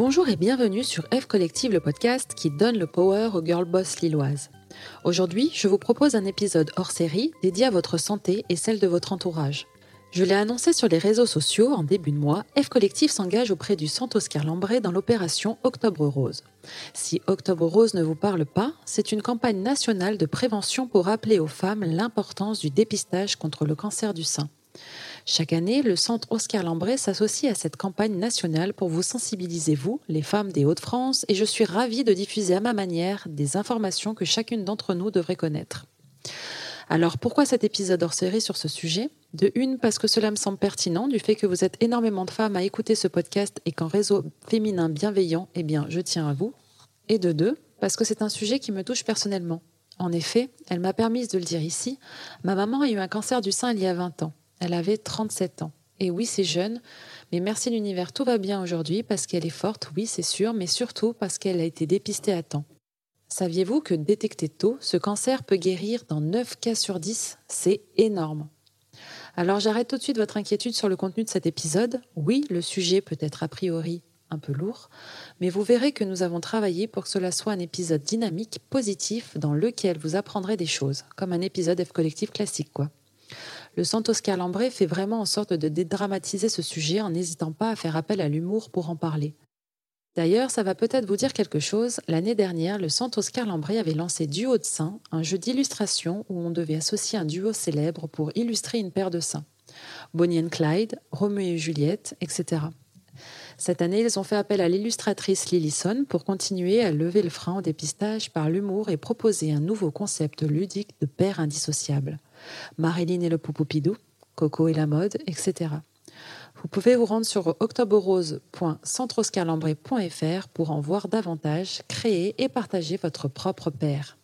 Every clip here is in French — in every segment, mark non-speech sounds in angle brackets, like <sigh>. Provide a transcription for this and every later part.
Bonjour et bienvenue sur F Collective, le podcast qui donne le power aux girl boss lilloises. Aujourd'hui, je vous propose un épisode hors série dédié à votre santé et celle de votre entourage. Je l'ai annoncé sur les réseaux sociaux en début de mois, F Collective s'engage auprès du Centre Oscar Lambré dans l'opération Octobre Rose. Si Octobre Rose ne vous parle pas, c'est une campagne nationale de prévention pour rappeler aux femmes l'importance du dépistage contre le cancer du sein. Chaque année, le Centre Oscar Lambré s'associe à cette campagne nationale pour vous sensibiliser, vous, les femmes des Hauts-de-France, et je suis ravie de diffuser à ma manière des informations que chacune d'entre nous devrait connaître. Alors pourquoi cet épisode hors série sur ce sujet? De une, parce que cela me semble pertinent, du fait que vous êtes énormément de femmes à écouter ce podcast et qu'en réseau féminin bienveillant, eh bien, je tiens à vous. Et de deux, parce que c'est un sujet qui me touche personnellement. En effet, elle m'a permis de le dire ici, ma maman a eu un cancer du sein il y a 20 ans. Elle avait 37 ans. Et oui, c'est jeune, mais merci l'univers, tout va bien aujourd'hui parce qu'elle est forte, oui, c'est sûr, mais surtout parce qu'elle a été dépistée à temps. Saviez-vous que détecté tôt, ce cancer peut guérir dans 9 cas sur 10 C'est énorme. Alors j'arrête tout de suite votre inquiétude sur le contenu de cet épisode. Oui, le sujet peut être a priori un peu lourd, mais vous verrez que nous avons travaillé pour que cela soit un épisode dynamique, positif, dans lequel vous apprendrez des choses, comme un épisode F collectif classique, quoi. Le Centre Oscar Lambré fait vraiment en sorte de dédramatiser ce sujet en n'hésitant pas à faire appel à l'humour pour en parler. D'ailleurs, ça va peut-être vous dire quelque chose. L'année dernière, le Centre Oscar Lambré avait lancé Duo de seins, un jeu d'illustration où on devait associer un duo célèbre pour illustrer une paire de seins. Bonnie and Clyde, Roméo et Juliette, etc. Cette année, ils ont fait appel à l'illustratrice Lillison pour continuer à lever le frein au dépistage par l'humour et proposer un nouveau concept ludique de paire indissociable. Marilyn et le Poupoupidou, Coco et la mode, etc. Vous pouvez vous rendre sur octoberose.centroscarlambré.fr pour en voir davantage, créer et partager votre propre paire.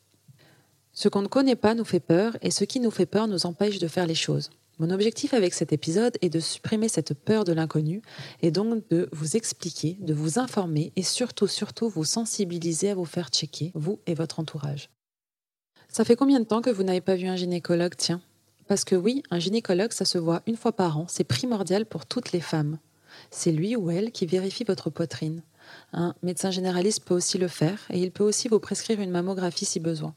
Ce qu'on ne connaît pas nous fait peur et ce qui nous fait peur nous empêche de faire les choses. Mon objectif avec cet épisode est de supprimer cette peur de l'inconnu et donc de vous expliquer, de vous informer et surtout, surtout vous sensibiliser à vous faire checker, vous et votre entourage. Ça fait combien de temps que vous n'avez pas vu un gynécologue, tiens? Parce que oui, un gynécologue, ça se voit une fois par an, c'est primordial pour toutes les femmes. C'est lui ou elle qui vérifie votre poitrine. Un médecin généraliste peut aussi le faire et il peut aussi vous prescrire une mammographie si besoin.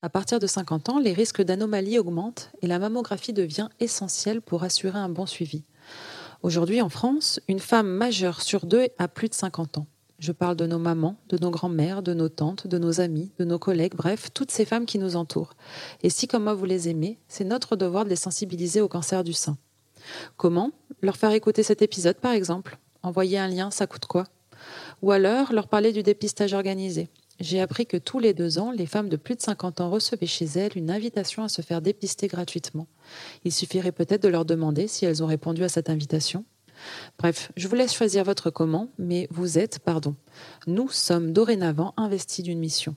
À partir de 50 ans, les risques d'anomalies augmentent et la mammographie devient essentielle pour assurer un bon suivi. Aujourd'hui en France, une femme majeure sur deux a plus de 50 ans. Je parle de nos mamans, de nos grands-mères, de nos tantes, de nos amis, de nos collègues, bref, toutes ces femmes qui nous entourent. Et si, comme moi, vous les aimez, c'est notre devoir de les sensibiliser au cancer du sein. Comment? Leur faire écouter cet épisode, par exemple? Envoyer un lien, ça coûte quoi? Ou alors leur parler du dépistage organisé. J'ai appris que tous les deux ans, les femmes de plus de 50 ans recevaient chez elles une invitation à se faire dépister gratuitement. Il suffirait peut-être de leur demander si elles ont répondu à cette invitation. Bref, je vous laisse choisir votre comment, mais vous êtes, pardon, nous sommes dorénavant investis d'une mission.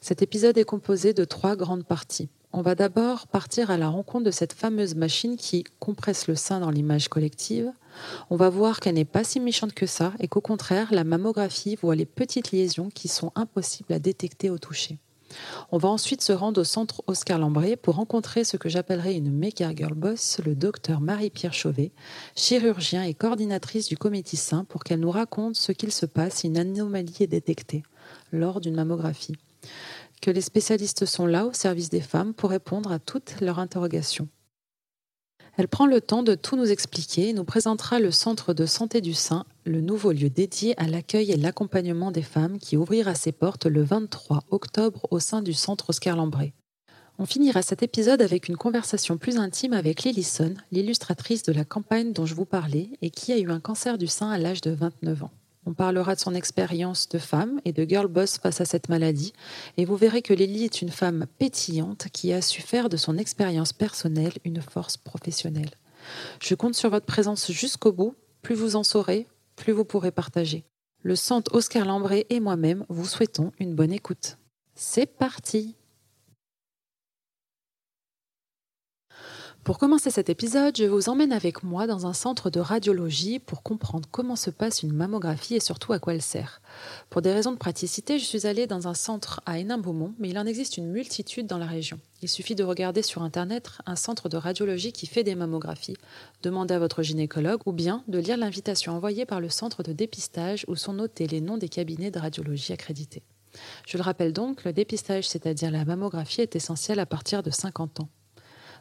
Cet épisode est composé de trois grandes parties. On va d'abord partir à la rencontre de cette fameuse machine qui compresse le sein dans l'image collective. On va voir qu'elle n'est pas si méchante que ça et qu'au contraire, la mammographie voit les petites liaisons qui sont impossibles à détecter au toucher. On va ensuite se rendre au centre Oscar Lambré pour rencontrer ce que j'appellerai une méga girl boss, le docteur Marie-Pierre Chauvet, chirurgien et coordinatrice du comité sain, pour qu'elle nous raconte ce qu'il se passe si une anomalie est détectée lors d'une mammographie. Que les spécialistes sont là au service des femmes pour répondre à toutes leurs interrogations. Elle prend le temps de tout nous expliquer et nous présentera le Centre de santé du sein, le nouveau lieu dédié à l'accueil et l'accompagnement des femmes qui ouvrira ses portes le 23 octobre au sein du Centre Oscar Lambré. On finira cet épisode avec une conversation plus intime avec Lillison, l'illustratrice de la campagne dont je vous parlais et qui a eu un cancer du sein à l'âge de 29 ans. On parlera de son expérience de femme et de girl boss face à cette maladie, et vous verrez que Lily est une femme pétillante qui a su faire de son expérience personnelle une force professionnelle. Je compte sur votre présence jusqu'au bout. Plus vous en saurez, plus vous pourrez partager. Le centre Oscar Lambré et moi-même vous souhaitons une bonne écoute. C'est parti Pour commencer cet épisode, je vous emmène avec moi dans un centre de radiologie pour comprendre comment se passe une mammographie et surtout à quoi elle sert. Pour des raisons de praticité, je suis allée dans un centre à Hénin-Beaumont, mais il en existe une multitude dans la région. Il suffit de regarder sur Internet un centre de radiologie qui fait des mammographies, demander à votre gynécologue ou bien de lire l'invitation envoyée par le centre de dépistage où sont notés les noms des cabinets de radiologie accrédités. Je le rappelle donc, le dépistage, c'est-à-dire la mammographie, est essentiel à partir de 50 ans.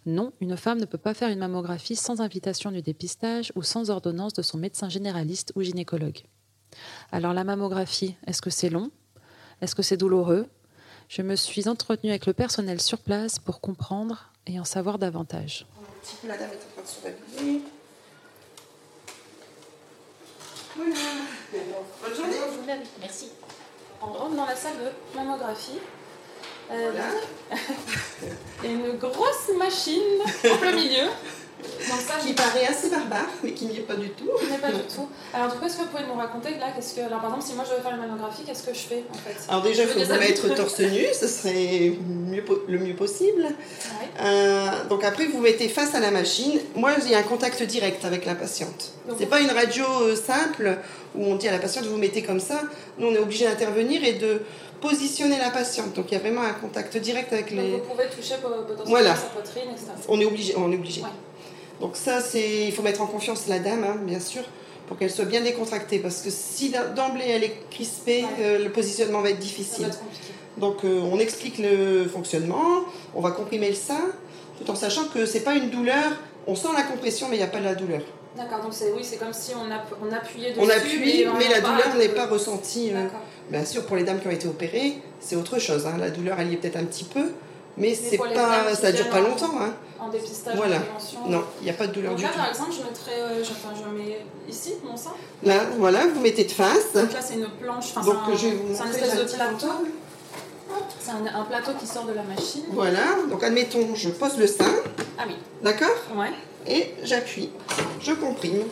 Non, une femme ne peut pas faire une mammographie sans invitation du dépistage ou sans ordonnance de son médecin généraliste ou gynécologue. Alors la mammographie, est-ce que c'est long? Est-ce que c'est douloureux? Je me suis entretenue avec le personnel sur place pour comprendre et en savoir davantage. Un petit peu, la dame est en train de se rhabiller. Voilà. Bonne journée. Merci. On rentre dans la salle de mammographie. Euh, Voilà. Il y a une grosse machine en plein milieu. Donc ça, Qui paraît assez barbare, mais qui n'y est pas du tout. je ne connais pas du tout. Alors du coup, est-ce que vous pouvez nous raconter là, qu'est-ce que, alors, par exemple, si moi je veux faire une mammographie, qu'est-ce que je fais en fait? Alors déjà, il faut vous mettre <laughs> torse nu, ce serait mieux le mieux possible. Ouais. Euh, donc après, vous mettez face à la machine. Moi, il y a un contact direct avec la patiente. Donc- C'est pas une radio euh, simple où on dit à la patiente vous mettez comme ça. Nous, on est obligé d'intervenir et de positionner la patiente. Donc il y a vraiment un contact direct avec Donc les. vous pouvez toucher po- potentiellement Voilà. sa poitrine, etc. On est obligé. On est obligé. Ouais. Donc ça, c'est, il faut mettre en confiance la dame, hein, bien sûr, pour qu'elle soit bien décontractée, parce que si d'em- d'emblée elle est crispée, Ouais. euh, le positionnement va être va difficile. être. Donc euh, on explique le fonctionnement, on va comprimer le sein, tout en sachant que c'est pas une douleur. On sent la compression, mais il n'y a pas de la douleur. D'accord, donc c'est oui, c'est comme si on, app- on appuyait dessus. On appuie, on mais la douleur n'est pas ressentie. euh, D'accord. Bien sûr, pour les dames qui ont été opérées, c'est autre chose. hein. La douleur, elle y est peut-être un petit peu, mais, les pas, ça dure pas longtemps. hein. En dépistage, Voilà. en. Non, il n'y a pas de douleur Donc du là, tout. par exemple, je mettrais, euh, je, enfin, je mets ici mon sein. Là, voilà, vous mettez de face. Donc là, c'est une planche, enfin, c'est un, un espèce de plateau. C'est un, un plateau qui sort de la machine. Voilà, donc admettons, je pose le sein, Ah oui, d'accord? Ouais. Et j'appuie, je comprime.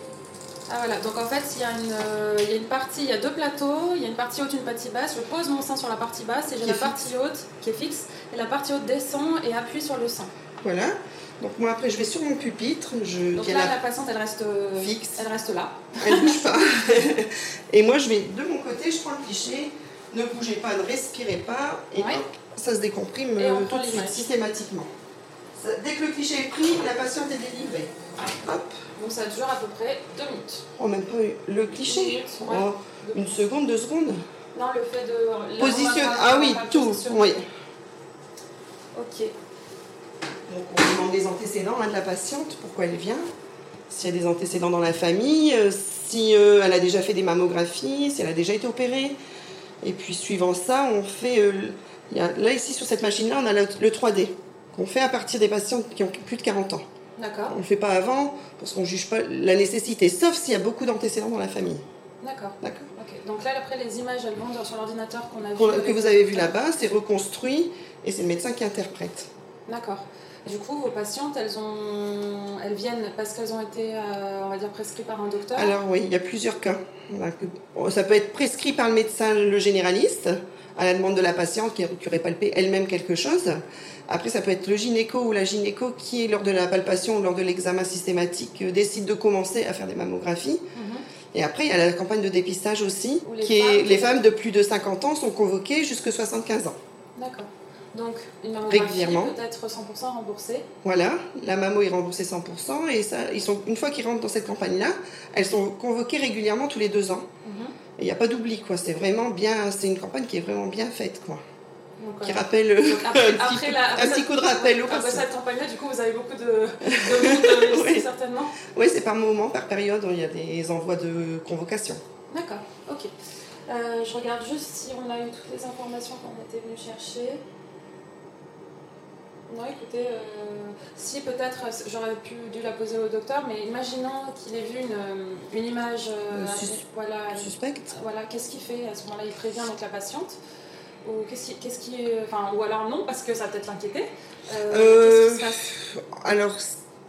Ah voilà, donc en fait, il y, a une, euh, il y a une partie, il y a deux plateaux, il y a une partie haute, une partie basse. Je pose mon sein sur la partie basse et j'ai la partie haute qui est fixe. Et la partie haute descend et appuie sur le sein. Voilà. Donc moi après je vais sur mon pupitre, je Donc là, la- la patiente, elle reste, euh, Fixe. elle reste là. elle bouge <laughs> pas. <laughs> et moi je vais de mon côté, je prends le cliché, ne bougez pas, ne respirez pas, et Ouais. ça se décomprime Et on euh, prend tout de suite, systématiquement. Ça- dès que le cliché est pris, la patiente est délivrée. Hop, Donc ça dure à peu près deux minutes. oh même pas le cliché. Deux minutes, ouais. Oh, une seconde, deux secondes. Non, le fait de. là, Position. on va- Ah oui, tout. positionner. Oui. Ok. Donc on demande les antécédents hein, de la patiente, pourquoi elle vient, s'il y a des antécédents dans la famille, euh, si euh, elle a déjà fait des mammographies, si elle a déjà été opérée. Et puis suivant ça, on fait... euh, y a- là ici sur cette machine-là, on a le, le 3D qu'on fait à partir des patientes qui ont plus de 40 ans. D'accord. On ne le fait pas avant parce qu'on ne juge pas la nécessité, sauf s'il y a beaucoup d'antécédents dans la famille. D'accord. D'accord. Donc là, après, les images, elles vont sur l'ordinateur qu'on a vu. Que vous avez vu là-bas, c'est reconstruit et c'est le médecin qui interprète. D'accord. Du coup, vos patientes, elles, ont... elles viennent parce qu'elles ont été, euh, on va dire, prescrites par un docteur? Alors oui, il y a plusieurs cas. Ça peut être prescrit par le médecin, le généraliste, à la demande de la patiente qui qui aurait palpé elle-même quelque chose. Après, ça peut être le gynéco ou la gynéco qui, lors de la palpation ou lors de l'examen systématique, euh, décide de commencer à faire des mammographies. Mhm. Et après, il y a la campagne de dépistage aussi, les qui est les femmes de plus de 50 ans sont convoquées jusqu'à 75 ans. D'accord. Donc, une mammographie Régulièrement. peut être 100% remboursée. Voilà, la mammo est remboursée 100% et ça, ils sont, une fois qu'ils rentrent dans cette campagne-là, elles sont convoquées régulièrement tous les deux ans. Mhm. Il n'y a pas d'oubli, quoi. C'est vraiment bien, c'est une campagne qui est vraiment bien faite, quoi. Donc, Qui euh, rappelle euh, <laughs> après, un, petit, après la- après un petit cette- coup de rappel Après cette campagne-là, du coup, vous avez beaucoup de, de <laughs> monde euh, ici, Oui. certainement. Oui, c'est par moment, par période, il y a des envois de convocation. D'accord, ok. Euh, je regarde juste si on a eu toutes les informations qu'on était venu chercher. Non, écoutez, euh, si peut-être j'aurais pu dû la poser au docteur, mais imaginons qu'il ait vu une, une image. euh, sus- voilà, Suspecte voilà qu'est-ce qu'il fait à ce moment-là? Il prévient donc la patiente ou qu'est-ce qui, qu'est-ce qui est- enfin, ou alors non parce que ça va peut-être l'inquiéter. Euh, Euh, qui Alors,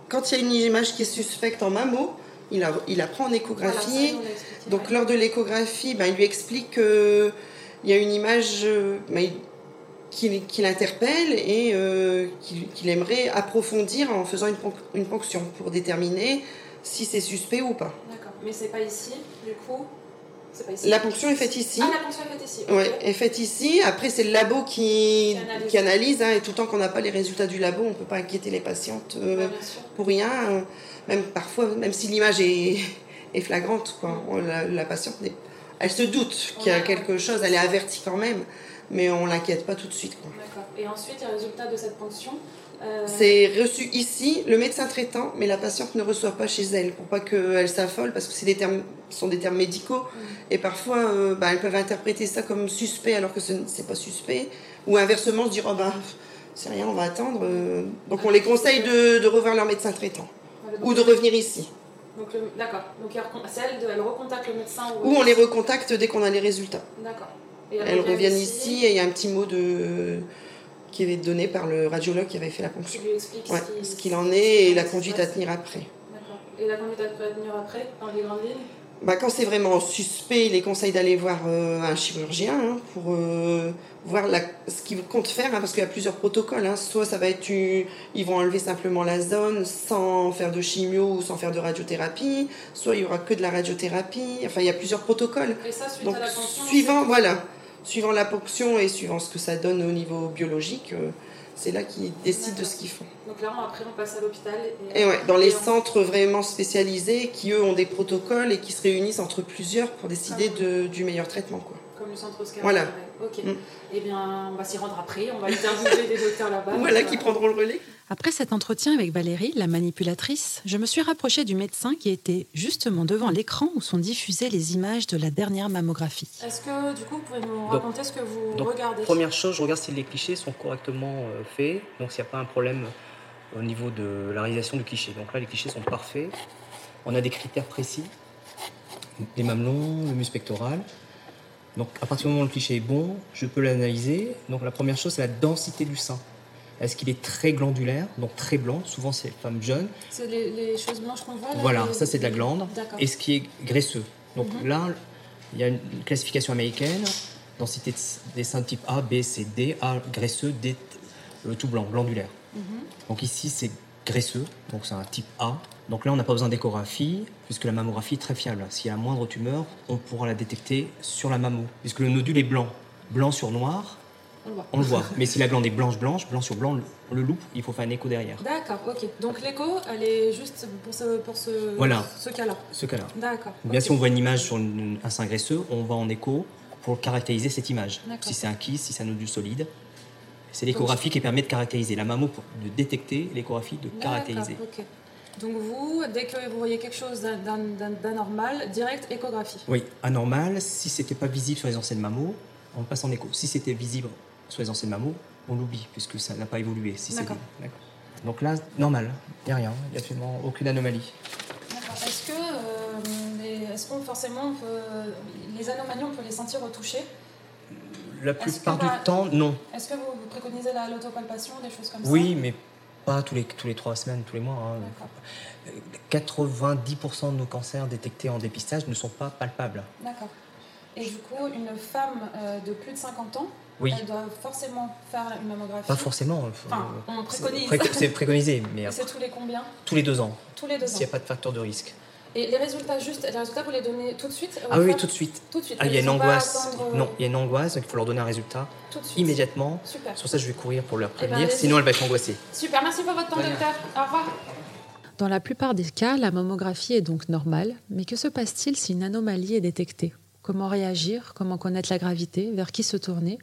quand il y a une image qui est suspecte en mammo, il, a, il la prend en Voilà, ça, échographie. Donc, lors de l'échographie, ben, il lui explique qu'il y a une image. euh, ben, il- qui, l'interpelle et euh, qu'il aimerait approfondir en faisant une, ponction pour déterminer si c'est suspect ou pas. D'accord, mais c'est pas ici, du coup? La ponction est faite ici. Ah, la ponction est faite ici. Oui, est faite ici. Après, c'est le labo qui, qui analyse. Hein, et tout le temps qu'on n'a pas les résultats du labo, on ne peut pas inquiéter les patientes euh, pour rien. Même parfois, même si l'image est, est, flagrante, quoi. la, la, patiente, elle se doute qu'il y a quelque chose, elle est avertie quand même mais on l'inquiète pas tout de suite. D'accord. Et ensuite, les résultats de cette ponction euh, C'est reçu ici, le médecin traitant, mais la patiente ne reçoit pas chez elle pour pas qu'elle s'affole parce que c'est des termes, sont des termes médicaux mm. et parfois euh, bah, elles peuvent interpréter ça comme suspect alors que ce n'est pas suspect ou inversement se dire oh bah c'est rien, on va attendre. Euh. Donc on les conseille de, revoir leur médecin traitant ou de revenir ici. D'accord. Donc elle, elle recontacte le médecin ou on les recontacte dès qu'on a les résultats. D'accord. Elles reviennent ici. et il y a un petit mot de qui est donné par le radiologue qui avait fait la ponction. ce qu'il en est et la conduite à tenir après. D'accord. Et la conduite à tenir après, dans les grandes lignes bah, quand c'est vraiment suspect, il est conseil d'aller voir euh, un chirurgien hein, pour euh, voir la, ce qu'il compte faire, hein, parce qu'il y a plusieurs protocoles. Hein. Soit ça va être, ils vont enlever simplement la zone sans faire de chimio ou sans faire de radiothérapie, soit il y aura que de la radiothérapie. Enfin, il y a plusieurs protocoles. Et ça, suite à la suivant, voilà, suivant la ponction et suivant ce que ça donne au niveau biologique, euh, c'est là qu'ils décident de ce qu'ils font. Donc là, après, on passe à l'hôpital. Et, ouais, dans les centres vraiment spécialisés qui, eux, ont des protocoles et qui se réunissent entre plusieurs pour décider ah de, du meilleur traitement. Quoi. Comme le centre Oscar. Voilà. Ok. Mm. Eh bien, on va s'y rendre après. On va interviewer des docteurs là-bas. <laughs> Voilà, qui prendront le relais. Après cet entretien avec Valérie, la manipulatrice, je me suis rapprochée du médecin qui était justement devant l'écran où sont diffusées les images de la dernière mammographie. Est-ce que, du coup, vous pouvez nous raconter ce que vous donc, regardez Première chose, je regarde si les clichés sont correctement euh, faits, donc s'il n'y a pas un problème au niveau de la réalisation du cliché. Donc là, les clichés sont parfaits. On a des critères précis les mamelons, le muscle pectoral. Donc à partir du moment où le cliché est bon, je peux l'analyser. Donc la première chose, c'est la densité du sein. Est-ce qu'il est très glandulaire, donc très blanc Souvent, c'est les femmes jeunes. C'est les, choses blanches qu'on voit Voilà, ça c'est de la glande. Et ce qui est graisseux. Donc mhm. là, il y a une classification américaine, densité des seins de type A, B, C, D, A graisseux, D le tout blanc, glandulaire. Mhm. Donc ici, c'est graisseux, donc c'est un type A. Donc là, on n'a pas besoin d'échographie, puisque la mammographie est très fiable. S'il y a la moindre tumeur, on pourra la détecter sur la mammo, puisque le nodule est blanc. Blanc sur noir, on le voit. <laughs> Mais si la glande est blanche-blanche, blanc sur blanc, on le loupe, il faut faire un écho derrière. D'accord, ok. Donc l'écho, elle est juste pour ce, pour ce, voilà. ce cas-là. Ce cas-là. D'accord. bien si on voit une image sur un sein graisseux, on va en écho pour caractériser cette image. Si c'est un kyste, si c'est un nodule solide. C'est l'échographie qui permet de caractériser. La mammo, de détecter, l'échographie de caractériser. ok. Donc vous, dès que vous voyez quelque chose d'anormal, direct échographie Oui, anormal, si c'était pas visible sur les anciennes mammos, on passe en écho. Si c'était visible sur les anciennes mammos, on l'oublie, puisque ça n'a pas évolué. Si D'accord. Donc là, normal, il n'y a rien, il n'y a absolument aucune anomalie. D'accord. Est-ce que, euh, est-ce qu'on forcément, les anomalies, on peut les sentir au toucher La plupart du temps, non. Est-ce que vous, préconisez l'autopalpation, des choses comme ça? Oui, mais pas tous les, tous les trois semaines, tous les mois. 90% hein. de nos cancers détectés en dépistage ne sont pas palpables. D'accord. Et du coup, une femme euh, de plus de 50 ans, oui. elle doit forcément faire une mammographie Pas forcément. Enfin, on préconise. C'est <laughs> préconisé. mais C'est tous les combien? Tous les deux ans. Tous les deux ans. S'il n'y a pas de facteur de risque. Et les résultats, juste, les résultats, vous les donnez tout de suite Ah oui, tout de suite. Tout de suite. Ah, il y a une angoisse. Non, il y a une angoisse, il faut leur donner un résultat immédiatement. Super. Sur ça, je vais courir pour leur eh ben, prévenir, sinon elle va être angoissée. Super, merci pour votre temps, docteur. Au revoir. Dans la plupart des cas, la mammographie est donc normale, mais que se passe-t-il si une anomalie est détectée? Comment réagir? Comment connaître la gravité? Vers qui se tourner?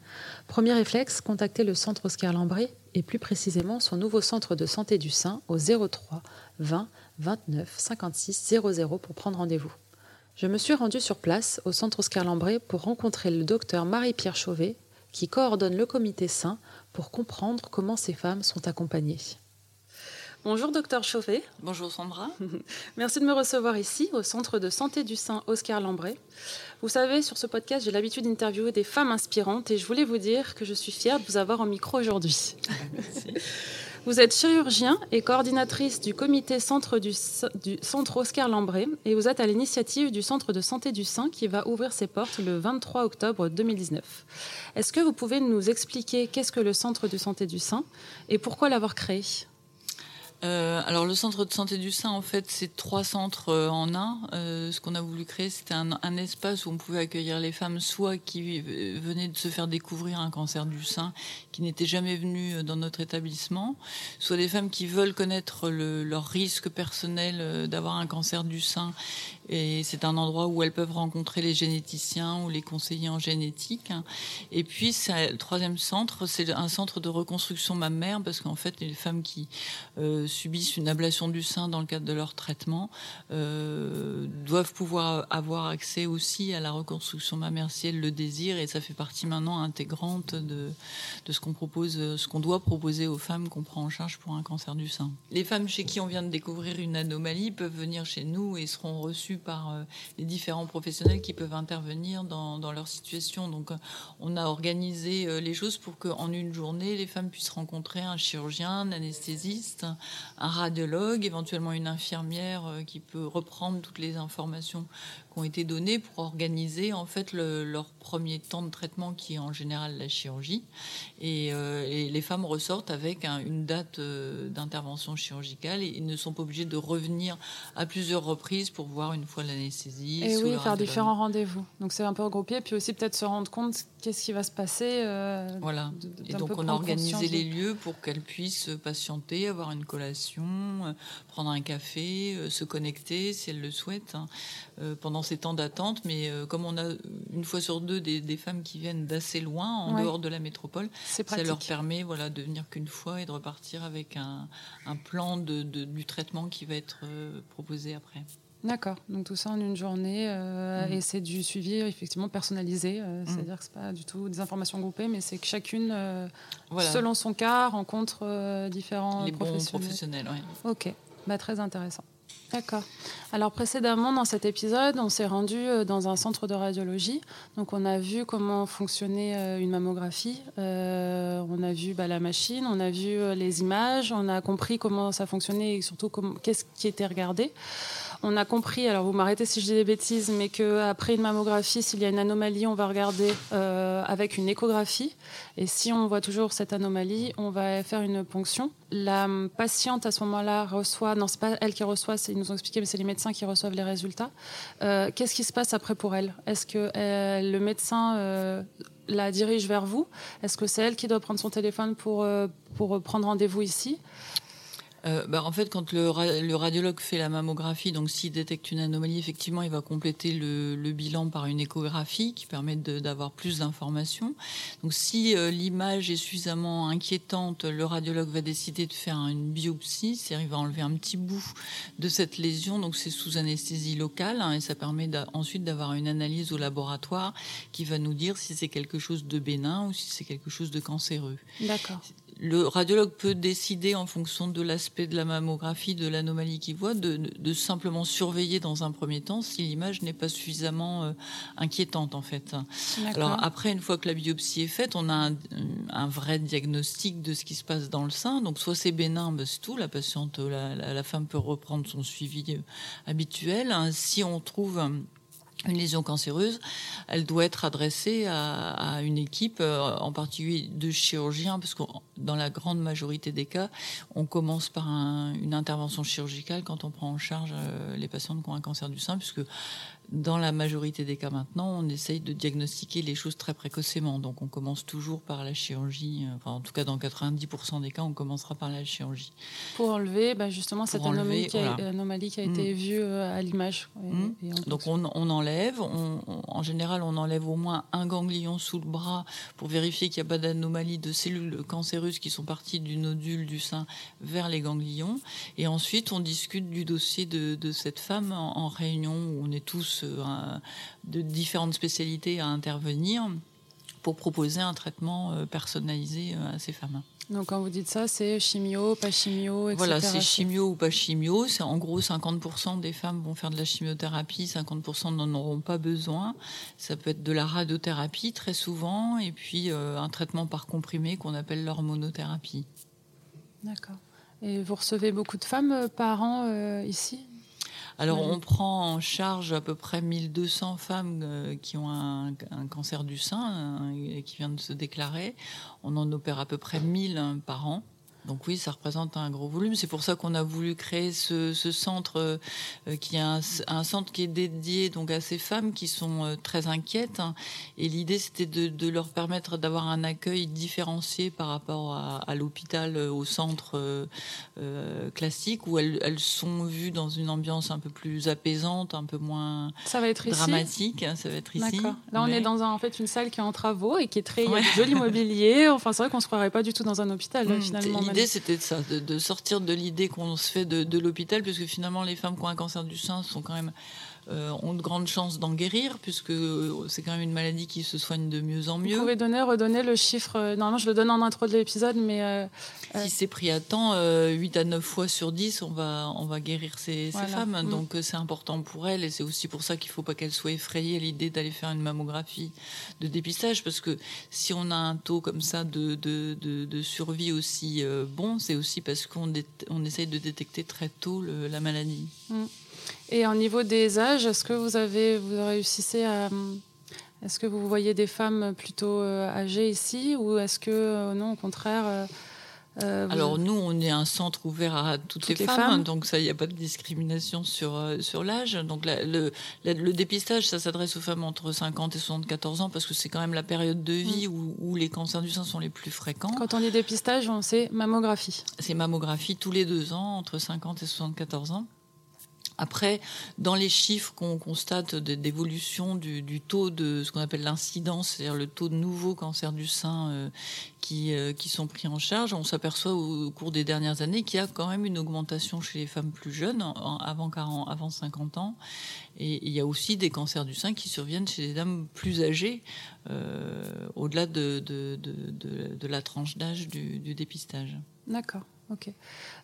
Premier réflexe, contacter le centre Oscar Lambré et plus précisément son nouveau centre de santé du sein au 03 20 29 56 00 pour prendre rendez-vous. Je me suis rendue sur place au centre Oscar Lambré pour rencontrer le docteur Marie-Pierre Chauvet qui coordonne le comité sein pour comprendre comment ces femmes sont accompagnées. Bonjour docteur Chauvet. Bonjour Sandra. <laughs> Merci de me recevoir ici au centre de santé du sein Oscar Lambré. Vous savez, sur ce podcast, j'ai l'habitude d'interviewer des femmes inspirantes et je voulais vous dire que je suis fière de vous avoir en micro aujourd'hui. Vous êtes chirurgien et coordinatrice du comité centre du, centre Oscar Lambré et vous êtes à l'initiative du centre de santé du sein qui va ouvrir ses portes le 23 octobre 2019. Est-ce que vous pouvez nous expliquer qu'est-ce que le centre de santé du sein et pourquoi l'avoir créé? Euh, alors le centre de santé du sein, en fait, c'est trois centres euh, en un. Euh, ce qu'on a voulu créer, c'était un, un, espace où on pouvait accueillir les femmes, soit qui venaient de se faire découvrir un cancer du sein, qui n'étaient jamais venues dans notre établissement, soit des femmes qui veulent connaître le, leur risque personnel d'avoir un cancer du sein et c'est un endroit où elles peuvent rencontrer les généticiens ou les conseillers en génétique. Et puis, le troisième centre, c'est un centre de reconstruction mammaire, parce qu'en fait, les femmes qui euh, subissent une ablation du sein dans le cadre de leur traitement euh, doivent pouvoir avoir accès aussi à la reconstruction mammaire si elles le désirent. Et ça fait partie maintenant intégrante de, de ce qu'on propose, ce qu'on doit proposer aux femmes qu'on prend en charge pour un cancer du sein. Les femmes chez qui on vient de découvrir une anomalie peuvent venir chez nous et seront reçues par euh, les différents professionnels qui peuvent intervenir dans, leur situation. Donc, euh, on a organisé euh, les choses pour qu'en une journée, les femmes puissent rencontrer un chirurgien, un anesthésiste, un radiologue, éventuellement une infirmière qui peut reprendre toutes les informations ont été données pour organiser en fait leur premier temps de traitement qui est en général la chirurgie et, euh, les femmes ressortent avec une date euh, d'intervention chirurgicale et, ne sont pas obligées de revenir à plusieurs reprises pour voir une fois l'anesthésie. Et oui, faire différents rendez-vous. Donc c'est un peu regroupé, puis aussi peut-être se rendre compte qu'est-ce qui va se passer. Euh, voilà. et donc on a organisé les lieux pour qu'elles puissent patienter, avoir une collation, prendre un café, se connecter si elles le souhaitent hein, pendant ces temps d'attente, mais euh, comme on a une fois sur deux des, femmes qui viennent d'assez loin, en dehors de la métropole, ça leur permet voilà, de venir qu'une fois et de repartir avec un, plan de, du traitement qui va être euh, proposé après. D'accord, donc tout ça en une journée, euh, mm. et c'est du suivi effectivement personnalisé, mm. c'est-à-dire que ce pas du tout des informations groupées, mais c'est que chacune, selon son cas, rencontre différents Les professionnels. Bons professionnels Ok, bah, très intéressant. D'accord. Alors précédemment, dans cet épisode, on s'est rendu euh, dans un centre de radiologie. Donc on a vu comment fonctionnait euh, une mammographie. Euh, on a vu bah, la machine, on a vu les images, on a compris comment ça fonctionnait et surtout qu'est-ce qui était regardé on a compris, alors vous m'arrêtez si je dis des bêtises, mais qu'après une mammographie, s'il y a une anomalie, on va regarder euh, avec une échographie. Et si on voit toujours cette anomalie, on va faire une ponction. La patiente, à ce moment-là, reçoit, non, c'est pas elle qui reçoit, ils nous ont expliqué, mais c'est les médecins qui reçoivent les résultats. Euh, qu'est-ce qui se passe après pour elle? Est-ce que euh, le médecin la dirige vers vous? Est-ce que c'est elle qui doit prendre son téléphone pour, pour prendre rendez-vous ici? Euh, bah, en fait, quand le, radiologue fait la mammographie, donc s'il détecte une anomalie, effectivement, il va compléter le, bilan par une échographie qui permet d'avoir plus d'informations. Donc, si euh, l'image est suffisamment inquiétante, le radiologue va décider de faire une biopsie, c'est-à-dire il va enlever un petit bout de cette lésion. Donc, c'est sous anesthésie locale hein, et ça permet ensuite d'avoir une analyse au laboratoire qui va nous dire si c'est quelque chose de bénin ou si c'est quelque chose de cancéreux. D'accord le radiologue peut décider en fonction de l'aspect de la mammographie, de l'anomalie qu'il voit, de, simplement surveiller dans un premier temps si l'image n'est pas suffisamment euh, inquiétante en fait. Alors après, une fois que la biopsie est faite, on a un, vrai diagnostic de ce qui se passe dans le sein. Donc soit c'est bénin, ben, c'est tout, la patiente, la, femme peut reprendre son suivi euh, habituel. Si on trouve une lésion cancéreuse, elle doit être adressée à, une équipe, euh, en particulier de chirurgiens, parce que dans la grande majorité des cas, on commence par une intervention chirurgicale quand on prend en charge euh, les patients qui ont un cancer du sein, puisque dans la majorité des cas maintenant, on essaye de diagnostiquer les choses très précocement. Donc on commence toujours par la chirurgie, euh, enfin en tout cas dans 90% des cas, on commencera par la chirurgie. Pour enlever bah, justement cette anomalie, qui a, été mm. vue euh, à l'image. Mm. Donc on, enlève, en général on enlève au moins un ganglion sous le bras pour vérifier qu'il n'y a pas d'anomalie de cellules cancéreuses qui sont parties du nodule du sein vers les ganglions. Et ensuite on discute du dossier de, cette femme en réunion où on est tous euh, de différentes spécialités à intervenir pour proposer un traitement euh, personnalisé euh, à ces femmes. Donc quand vous dites ça, c'est chimio, pas chimio, etc. Voilà, c'est chimio ou pas chimio. C'est en gros 50% des femmes vont faire de la chimiothérapie, 50% n'en auront pas besoin. Ça peut être de la radiothérapie très souvent, et puis un traitement par comprimé qu'on appelle l'hormonothérapie. D'accord. Et vous recevez beaucoup de femmes par an ici? Alors, on prend en charge à peu près 1200 femmes qui ont un, cancer du sein et qui viennent de se déclarer. On en opère à peu près 1000 par an. Donc oui, ça représente un gros volume. C'est pour ça qu'on a voulu créer ce, centre, euh, qui est un, centre qui est dédié donc à ces femmes qui sont euh, très inquiètes. Et l'idée, c'était de, leur permettre d'avoir un accueil différencié par rapport à, l'hôpital, euh, au centre classique, où elles, sont vues dans une ambiance un peu plus apaisante, un peu moins ça va être dramatique. Ça va être ici. Là, on est dans en fait une salle qui est en travaux et qui est très joli <laughs> mobilier. Enfin, c'est vrai qu'on se croirait pas du tout dans un hôpital mmh, finalement l'idée, c'était ça, de, sortir de l'idée qu'on se fait de, l'hôpital, puisque finalement, les femmes qui ont un cancer du sein sont quand même euh, ont de grandes chances d'en guérir, puisque c'est quand même une maladie qui se soigne de mieux en mieux. Vous pouvez donner, redonner le chiffre. Euh, normalement, je le donne en intro de l'épisode, mais. Euh, si c'est pris à temps, 8 à 9 fois sur 10, on va, on va guérir ces, femmes. Mm. Donc, c'est important pour elles, et c'est aussi pour ça qu'il ne faut pas qu'elles soient effrayées à l'idée d'aller faire une mammographie de dépistage, parce que si on a un taux comme ça de, de, de, survie aussi bon, c'est aussi parce qu'on on essaye de détecter très tôt la maladie. Mm. Et au niveau des âges, est-ce que vous avez, vous réussissez à, est-ce que vous voyez des femmes plutôt euh, âgées ici, ou est-ce que euh, non, au contraire euh, Alors nous, on est un centre ouvert à toutes, les, femmes, donc ça, il n'y a pas de discrimination sur sur l'âge. Donc le, le, dépistage, ça s'adresse aux femmes entre 50 et 74 ans parce que c'est quand même la période de vie mm. où, où, les cancers du sein sont les plus fréquents. Quand on dit dépistage, on sait mammographie. C'est mammographie tous les deux ans, entre 50 et 74 ans. Après, dans les chiffres qu'on constate d'évolution du, taux de ce qu'on appelle l'incidence, c'est-à-dire le taux de nouveaux cancers du sein euh, qui, euh, qui sont pris en charge, on s'aperçoit au, cours des dernières années qu'il y a quand même une augmentation chez les femmes plus jeunes, avant 40, avant 50 ans. Et il y a aussi des cancers du sein qui surviennent chez les dames plus âgées, euh, au-delà de, la tranche d'âge du dépistage. D'accord. Ok.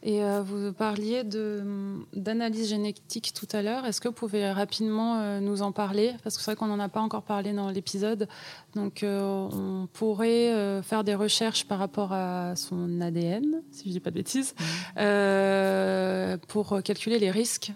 Et euh, vous parliez d'analyse génétique tout à l'heure. Est-ce que vous pouvez rapidement euh, nous en parler? Parce que c'est vrai qu'on n'en a pas encore parlé dans l'épisode. Donc, euh, on pourrait faire des recherches par rapport à son ADN, si je ne dis pas de bêtises, mmh. pour calculer les risques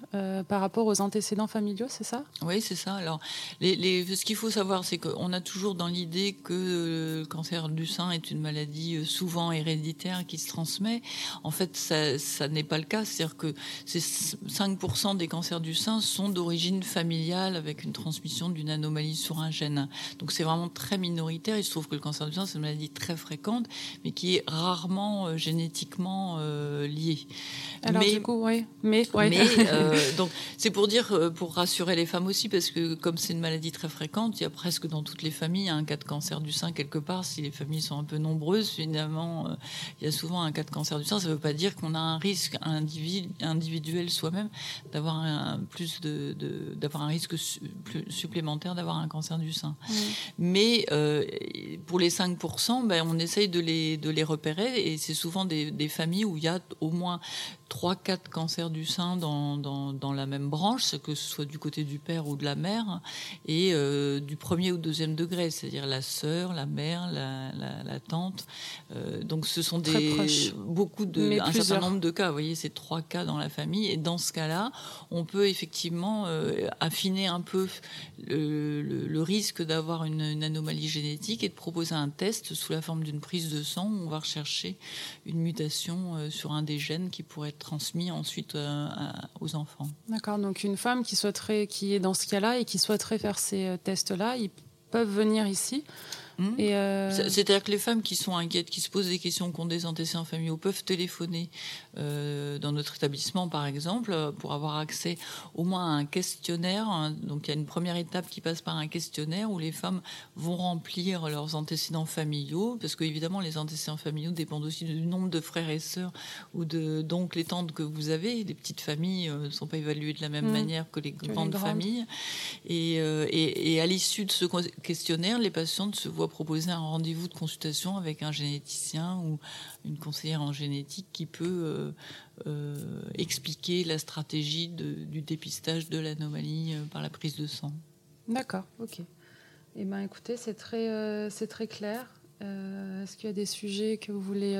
par rapport aux antécédents familiaux, c'est ça? Oui, c'est ça. Alors, les, ce qu'il faut savoir, c'est qu'on a toujours dans l'idée que le cancer du sein est une maladie souvent héréditaire qui se transmet. En fait, ça, ça n'est pas le cas. C'est-à-dire que 5% des cancers du sein sont d'origine familiale avec une transmission d'une anomalie sur un gène. Donc, c'est vraiment très minoritaire. Il se trouve que le cancer du sein, c'est une maladie très fréquente, mais qui est rarement euh, génétiquement euh, liée. Alors, mais, du coup, oui. Mais, mais euh, <laughs> donc, c'est pour dire, pour rassurer les femmes aussi, parce que comme c'est une maladie très fréquente, il y a presque dans toutes les familles un cas de cancer du sein quelque part. Si les familles sont un peu nombreuses, finalement, il y a souvent un cas de cancer du sein. Ça ne veut pas dire qu'on a un risque individuel soi-même d'avoir un, plus de, d'avoir un risque supplémentaire d'avoir un cancer du sein. Mais euh, pour les 5%, ben, on essaye de les, de les repérer et c'est souvent des, des, familles où il y a au moins 3-4 cancers du sein dans, dans, dans, la même branche, que ce soit du côté du père ou de la mère, et euh, du premier ou deuxième degré, c'est-à-dire la sœur, la mère, la, la, la tante. Euh, donc ce sont des, beaucoup de, un certain nombre de cas. Vous voyez, c'est trois cas dans la famille, et dans ce cas-là, on peut effectivement euh, affiner un peu le, le, risque d'avoir une, une, anomalie génétique et de proposer un test sous la forme d'une prise de sang où on va rechercher une mutation euh, sur un des gènes qui pourrait être transmis ensuite euh, aux enfants. D'accord, donc une femme qui, souhaiterait, qui est dans ce cas-là et qui souhaiterait faire ces tests-là, ils peuvent venir ici Hmm. Euh, c'est-à-dire que les femmes qui sont inquiètes, qui se posent des questions, qui ont des antécédents familiaux, peuvent téléphoner euh, dans notre établissement, par exemple, pour avoir accès au moins à un questionnaire. Donc il y a une première étape qui passe par un questionnaire où les femmes vont remplir leurs antécédents familiaux, parce qu'évidemment les antécédents familiaux dépendent aussi du nombre de frères et sœurs ou de d'oncles et tantes que vous avez. Les petites familles euh, ne sont pas évaluées de la même hmm. manière que les grandes, familles. Et, et, et à l'issue de ce questionnaire, les patientes se voient proposer un rendez-vous de consultation avec un généticien ou une conseillère en génétique qui peut euh, euh, expliquer la stratégie du dépistage de l'anomalie euh, par la prise de sang. D'accord, ok. Eh ben, écoutez, c'est très, c'est très clair. Est-ce qu'il y a des sujets que vous voulez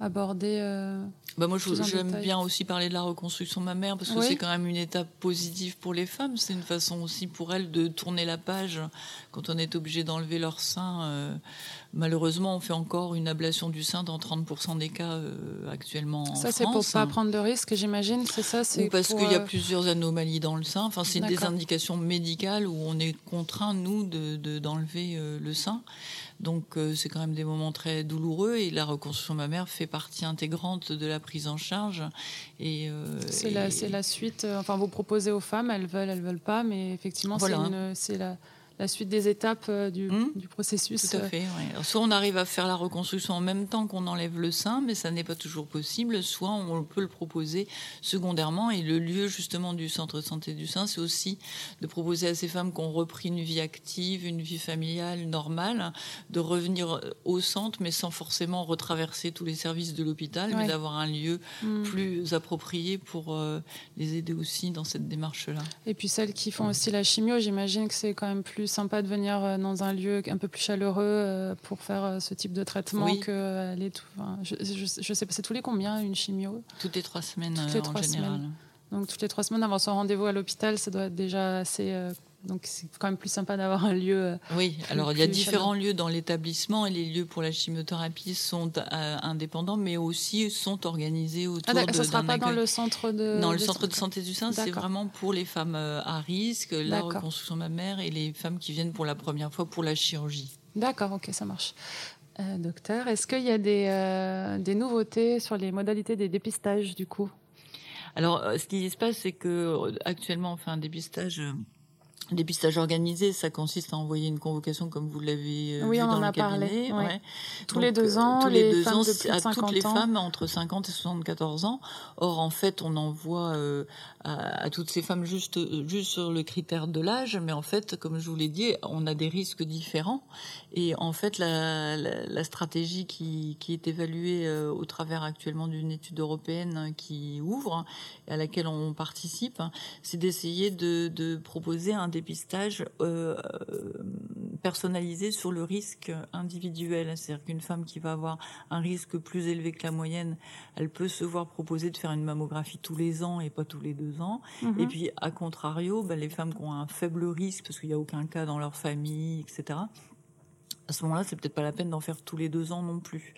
aborder bah moi, j'aime bien aussi parler de la reconstruction mammaire parce que c'est quand même une étape positive pour les femmes. C'est une façon aussi pour elles de tourner la page quand on est obligé d'enlever leur sein. Euh, malheureusement, on fait encore une ablation du sein dans 30% des cas euh, actuellement en Ça, c'est pour pas prendre de risques, j'imagine. C'est ça. C'est parce qu'il y a euh, plusieurs anomalies dans le sein. Enfin, c'est des indications médicales où on est contraint nous de d'enlever le sein. Donc euh, c'est quand même des moments très douloureux et la reconstruction mammaire fait partie intégrante de la prise en charge. Et euh, c'est la, la, suite. Euh, enfin, vous proposez aux femmes, elles veulent, elles veulent pas, mais effectivement, c'est la la suite des étapes euh, hmm du, processus. Tout à fait. soit on arrive à faire la reconstruction en même temps qu'on enlève le sein, mais ça n'est pas toujours possible. Soit on peut le proposer secondairement. Et le lieu justement du centre de santé du sein, c'est aussi de proposer à ces femmes qui ont repris une vie active, une vie familiale normale, de revenir au centre, mais sans forcément retraverser tous les services de l'hôpital, mais d'avoir un lieu hmm. plus approprié pour euh, les aider aussi dans cette démarche-là. Et puis celles qui font aussi la chimio, j'imagine que c'est quand même plus sympa de venir euh, dans un lieu un peu plus chaleureux euh, pour faire euh, ce type de traitement que aller tout. je, je, sais pas, c'est tous les combien une chimio? Toutes les trois semaines toutes les trois Semaines. Donc toutes les trois semaines avoir son rendez-vous à l'hôpital, ça doit être déjà assez donc c'est quand même plus sympa d'avoir un lieu. Euh, oui, alors il y a différents lieux dans l'établissement et les lieux pour la chimiothérapie sont euh, indépendants, mais aussi sont organisés autour ah, de. Ça ne sera pas dans le centre de. Dans le centre de santé du sein, c'est vraiment pour les femmes euh, à risque, la reconstruction mammaire et les femmes qui viennent pour la première fois pour la chirurgie. D'accord, ok, ça marche. docteur, est-ce qu'il y a des, des nouveautés sur les modalités des dépistages du coup? Alors, ce qui se passe, c'est que actuellement, on fait un dépistage Dépistage organisé, ça consiste à envoyer une convocation comme vous l'avez euh, oui, vu on dans en a Parlé, ouais. Tous les deux ans, tous les, deux ans, à toutes les femmes entre 50 et 74 ans. Or, en fait, on envoie euh, à, à, toutes ces femmes juste juste sur le critère de l'âge, mais en fait, comme je vous l'ai dit, on a des risques différents. Et en fait, la, la, la stratégie qui, qui est évaluée euh, au travers actuellement d'une étude européenne qui ouvre à laquelle on participe, c'est d'essayer de, de proposer un dépistage euh, personnalisé sur le risque individuel. C'est-à-dire qu'une femme qui va avoir un risque plus élevé que la moyenne, elle peut se voir proposer de faire une mammographie tous les ans et pas tous les deux ans. Mhm. Et puis, à contrario, ben, les femmes qui ont un faible risque, parce qu'il n'y a aucun cas dans leur famille, etc., à ce moment-là, c'est peut-être pas la peine d'en faire tous les deux ans non plus.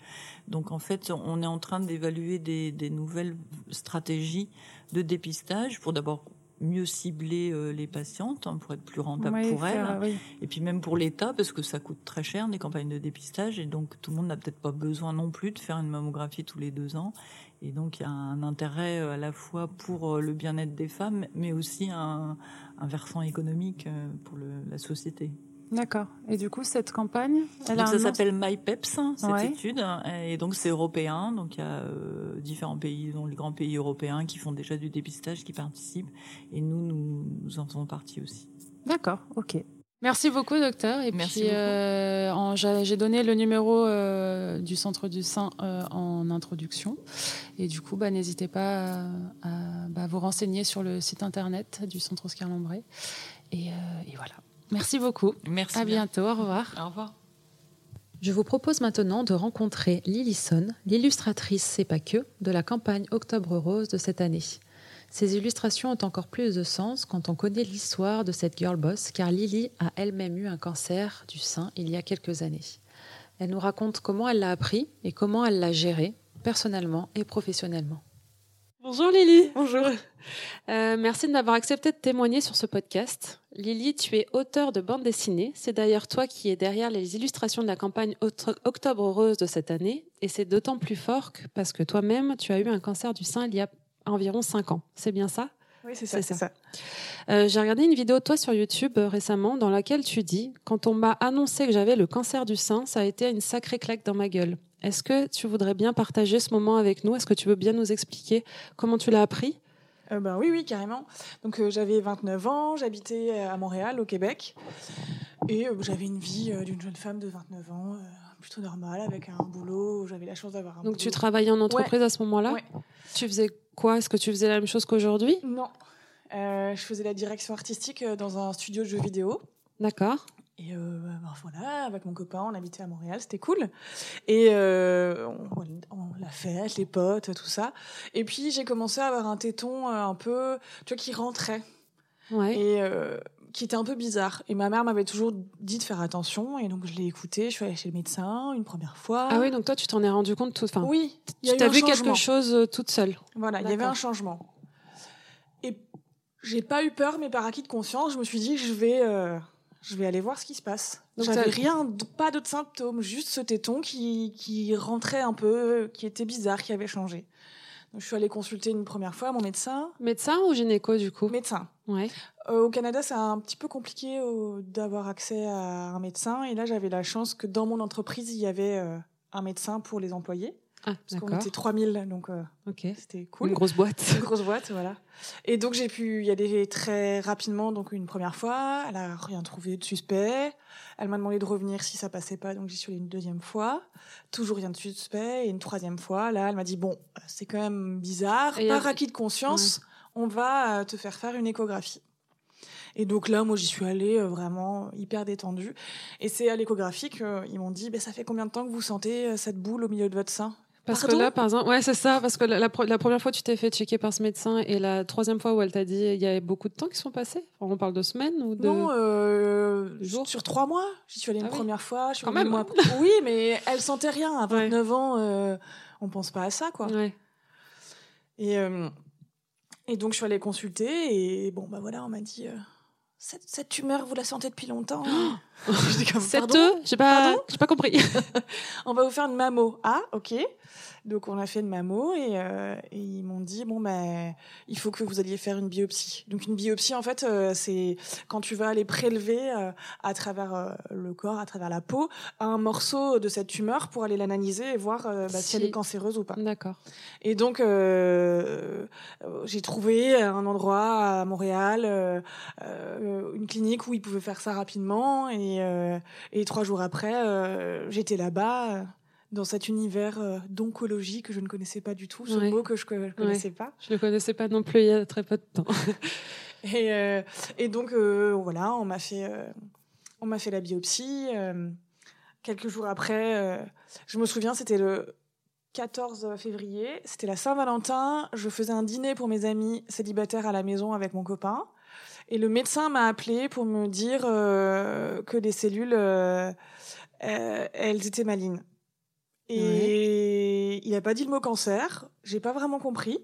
Donc en fait, on est en train d'évaluer des, des, nouvelles stratégies de dépistage pour d'abord mieux cibler euh, les patientes hein, pour être plus rentable pour elles. et puis même pour l'État parce que ça coûte très cher les campagnes de dépistage et donc tout le monde n'a peut-être pas besoin non plus de faire une mammographie tous les deux ans. Et donc il y a un intérêt euh, à la fois pour euh, le bien-être des femmes mais aussi un, un versant économique pour le, la société. D'accord. Et du coup, cette campagne, elle donc ça s'appelle MyPeps, hein, cette étude, et donc c'est européen. Donc il y a euh, différents pays, dont les grands pays européens, qui font déjà du dépistage, qui participent, et nous, nous, en faisons partie aussi. D'accord. Ok. Merci beaucoup, docteur. Et Merci puis, euh, j'ai donné le numéro euh, du Centre du Sein en introduction. Et du coup, bah, n'hésitez pas à, bah, vous renseigner sur le site internet du Centre Oscar Lambray. Et, et voilà. Merci beaucoup. Merci. À bientôt. Au revoir. Au revoir. Je vous propose maintenant de rencontrer Lillison, l'illustratrice C'est pas que de la campagne Octobre Rose de cette année. Ces illustrations ont encore plus de sens quand on connaît l'histoire de cette girl boss, car Lily a elle-même eu un cancer du sein il y a quelques années. Elle nous raconte comment elle l'a appris et comment elle l'a géré, personnellement et professionnellement. Bonjour Lily. Bonjour. <laughs> Euh, merci de m'avoir accepté de témoigner sur ce podcast. Lily, tu es auteur de bande dessinée. C'est d'ailleurs toi qui es derrière les illustrations de la campagne Octobre Rose de cette année. Et c'est d'autant plus fort parce que toi-même, tu as eu un cancer du sein il y a environ 5 ans. C'est bien ça? Oui, c'est ça. ça. Euh, j'ai regardé une vidéo de toi sur YouTube euh, récemment dans laquelle tu dis Quand on m'a annoncé que j'avais le cancer du sein, ça a été une sacrée claque dans ma gueule. Est-ce que tu voudrais bien partager ce moment avec nous? Est-ce que tu veux bien nous expliquer comment tu l'as appris? Euh, ben oui, oui, carrément. Donc euh, j'avais 29 ans, j'habitais à Montréal, au Québec, et j'avais une vie d'une jeune femme de 29 ans, plutôt normale, avec un boulot. J'avais la chance d'avoir un. Donc tu travaillais en entreprise à ce moment-là ouais. Tu faisais quoi? Est-ce que tu faisais la même chose qu'aujourd'hui? Non, je faisais la direction artistique dans un studio de jeux vidéo. D'accord. Et euh, ben voilà, avec mon copain, on habitait à Montréal, c'était cool. Et euh, on, on, la fête, les potes, tout ça. Et puis j'ai commencé à avoir un téton euh, un peu, tu vois, qui rentrait. Ouais. Et euh, qui était un peu bizarre. Et ma mère m'avait toujours dit de faire attention. Et donc je l'ai écouté. Je suis allée chez le médecin une première fois. Ah oui, donc toi tu t'en es rendu compte tout. Enfin, oui. Tu as vu changement. quelque chose euh, toute seule. Voilà, il y avait un changement. Et j'ai pas eu peur, mais par acquis de conscience, je me suis dit je vais. Euh, je vais aller voir ce qui se passe. J'avais rien, pas d'autres symptômes, juste ce téton qui, qui rentrait un peu, qui était bizarre, qui avait changé. Donc, je suis allée consulter une première fois mon médecin. Médecin ou gynéco du coup? Médecin. Ouais. Euh, au Canada, c'est un petit peu compliqué euh, d'avoir accès à un médecin. Et là, j'avais la chance que dans mon entreprise, il y avait euh, un médecin pour les employés. Ah, Parce qu'on était 3000, donc euh, okay. c'était cool. Une grosse boîte. Une grosse boîte, voilà. Et donc j'ai pu y aller très rapidement, donc une première fois. Elle a rien trouvé de suspect. Elle m'a demandé de revenir si ça passait pas, donc j'y suis allée une deuxième fois. Toujours rien de suspect. Et une troisième fois, là, elle m'a dit bon, c'est quand même bizarre. Et Par a... acquis de conscience, ouais. on va te faire faire une échographie. Et donc là, moi, j'y suis allée euh, vraiment hyper détendue. Et c'est à l'échographie qu'ils m'ont dit, bah, ça fait combien de temps que vous sentez euh, cette boule au milieu de votre sein? Parce Pardon que là, par exemple, ouais, c'est ça, parce que la, la, la, première fois, tu t'es fait checker par ce médecin et la troisième fois où elle t'a dit, il y avait beaucoup de temps qui sont passés. On parle de semaines ou de non, euh, jours sur trois mois. J'y suis allée une ah première fois. Je suis Quand même. Mois... oui, mais elle sentait rien. À 29 ouais. ans, euh, on pense pas à ça, quoi. Ouais. Et euh, et donc je suis allée consulter et bon bah voilà, on m'a dit. Euh, cette, cette, tumeur, vous la sentez depuis longtemps <laughs> Cette œuf J'ai pas, j'ai pas compris. <laughs> on va vous faire une mammo. Ah, ok. Donc on a fait une mammo et, euh, et ils m'ont dit bon ben il faut que vous alliez faire une biopsie. Donc une biopsie en fait euh, c'est quand tu vas aller prélever euh, à travers le corps, à travers la peau, un morceau de cette tumeur pour aller l'analyser et voir bah, si... si... elle est cancéreuse ou pas. D'accord. Et donc j'ai trouvé un endroit à Montréal, une clinique où ils pouvaient faire ça rapidement et, et trois jours après j'étais là-bas dans cet univers euh, d'oncologie que je ne connaissais pas du tout, ce ouais. mot que je ne connaissais ouais. pas. Je ne le connaissais pas non plus il y a très peu de temps. <laughs> et, euh, et, donc, euh, voilà, on m'a fait, on m'a fait la biopsie. quelques jours après, je me souviens, c'était le 14 février, c'était la Saint-Valentin. Je faisais un dîner pour mes amis célibataires à la maison avec mon copain. Et le médecin m'a appelé pour me dire que les cellules, elles étaient malignes. Et il n'a pas dit le mot cancer. J'ai pas vraiment compris.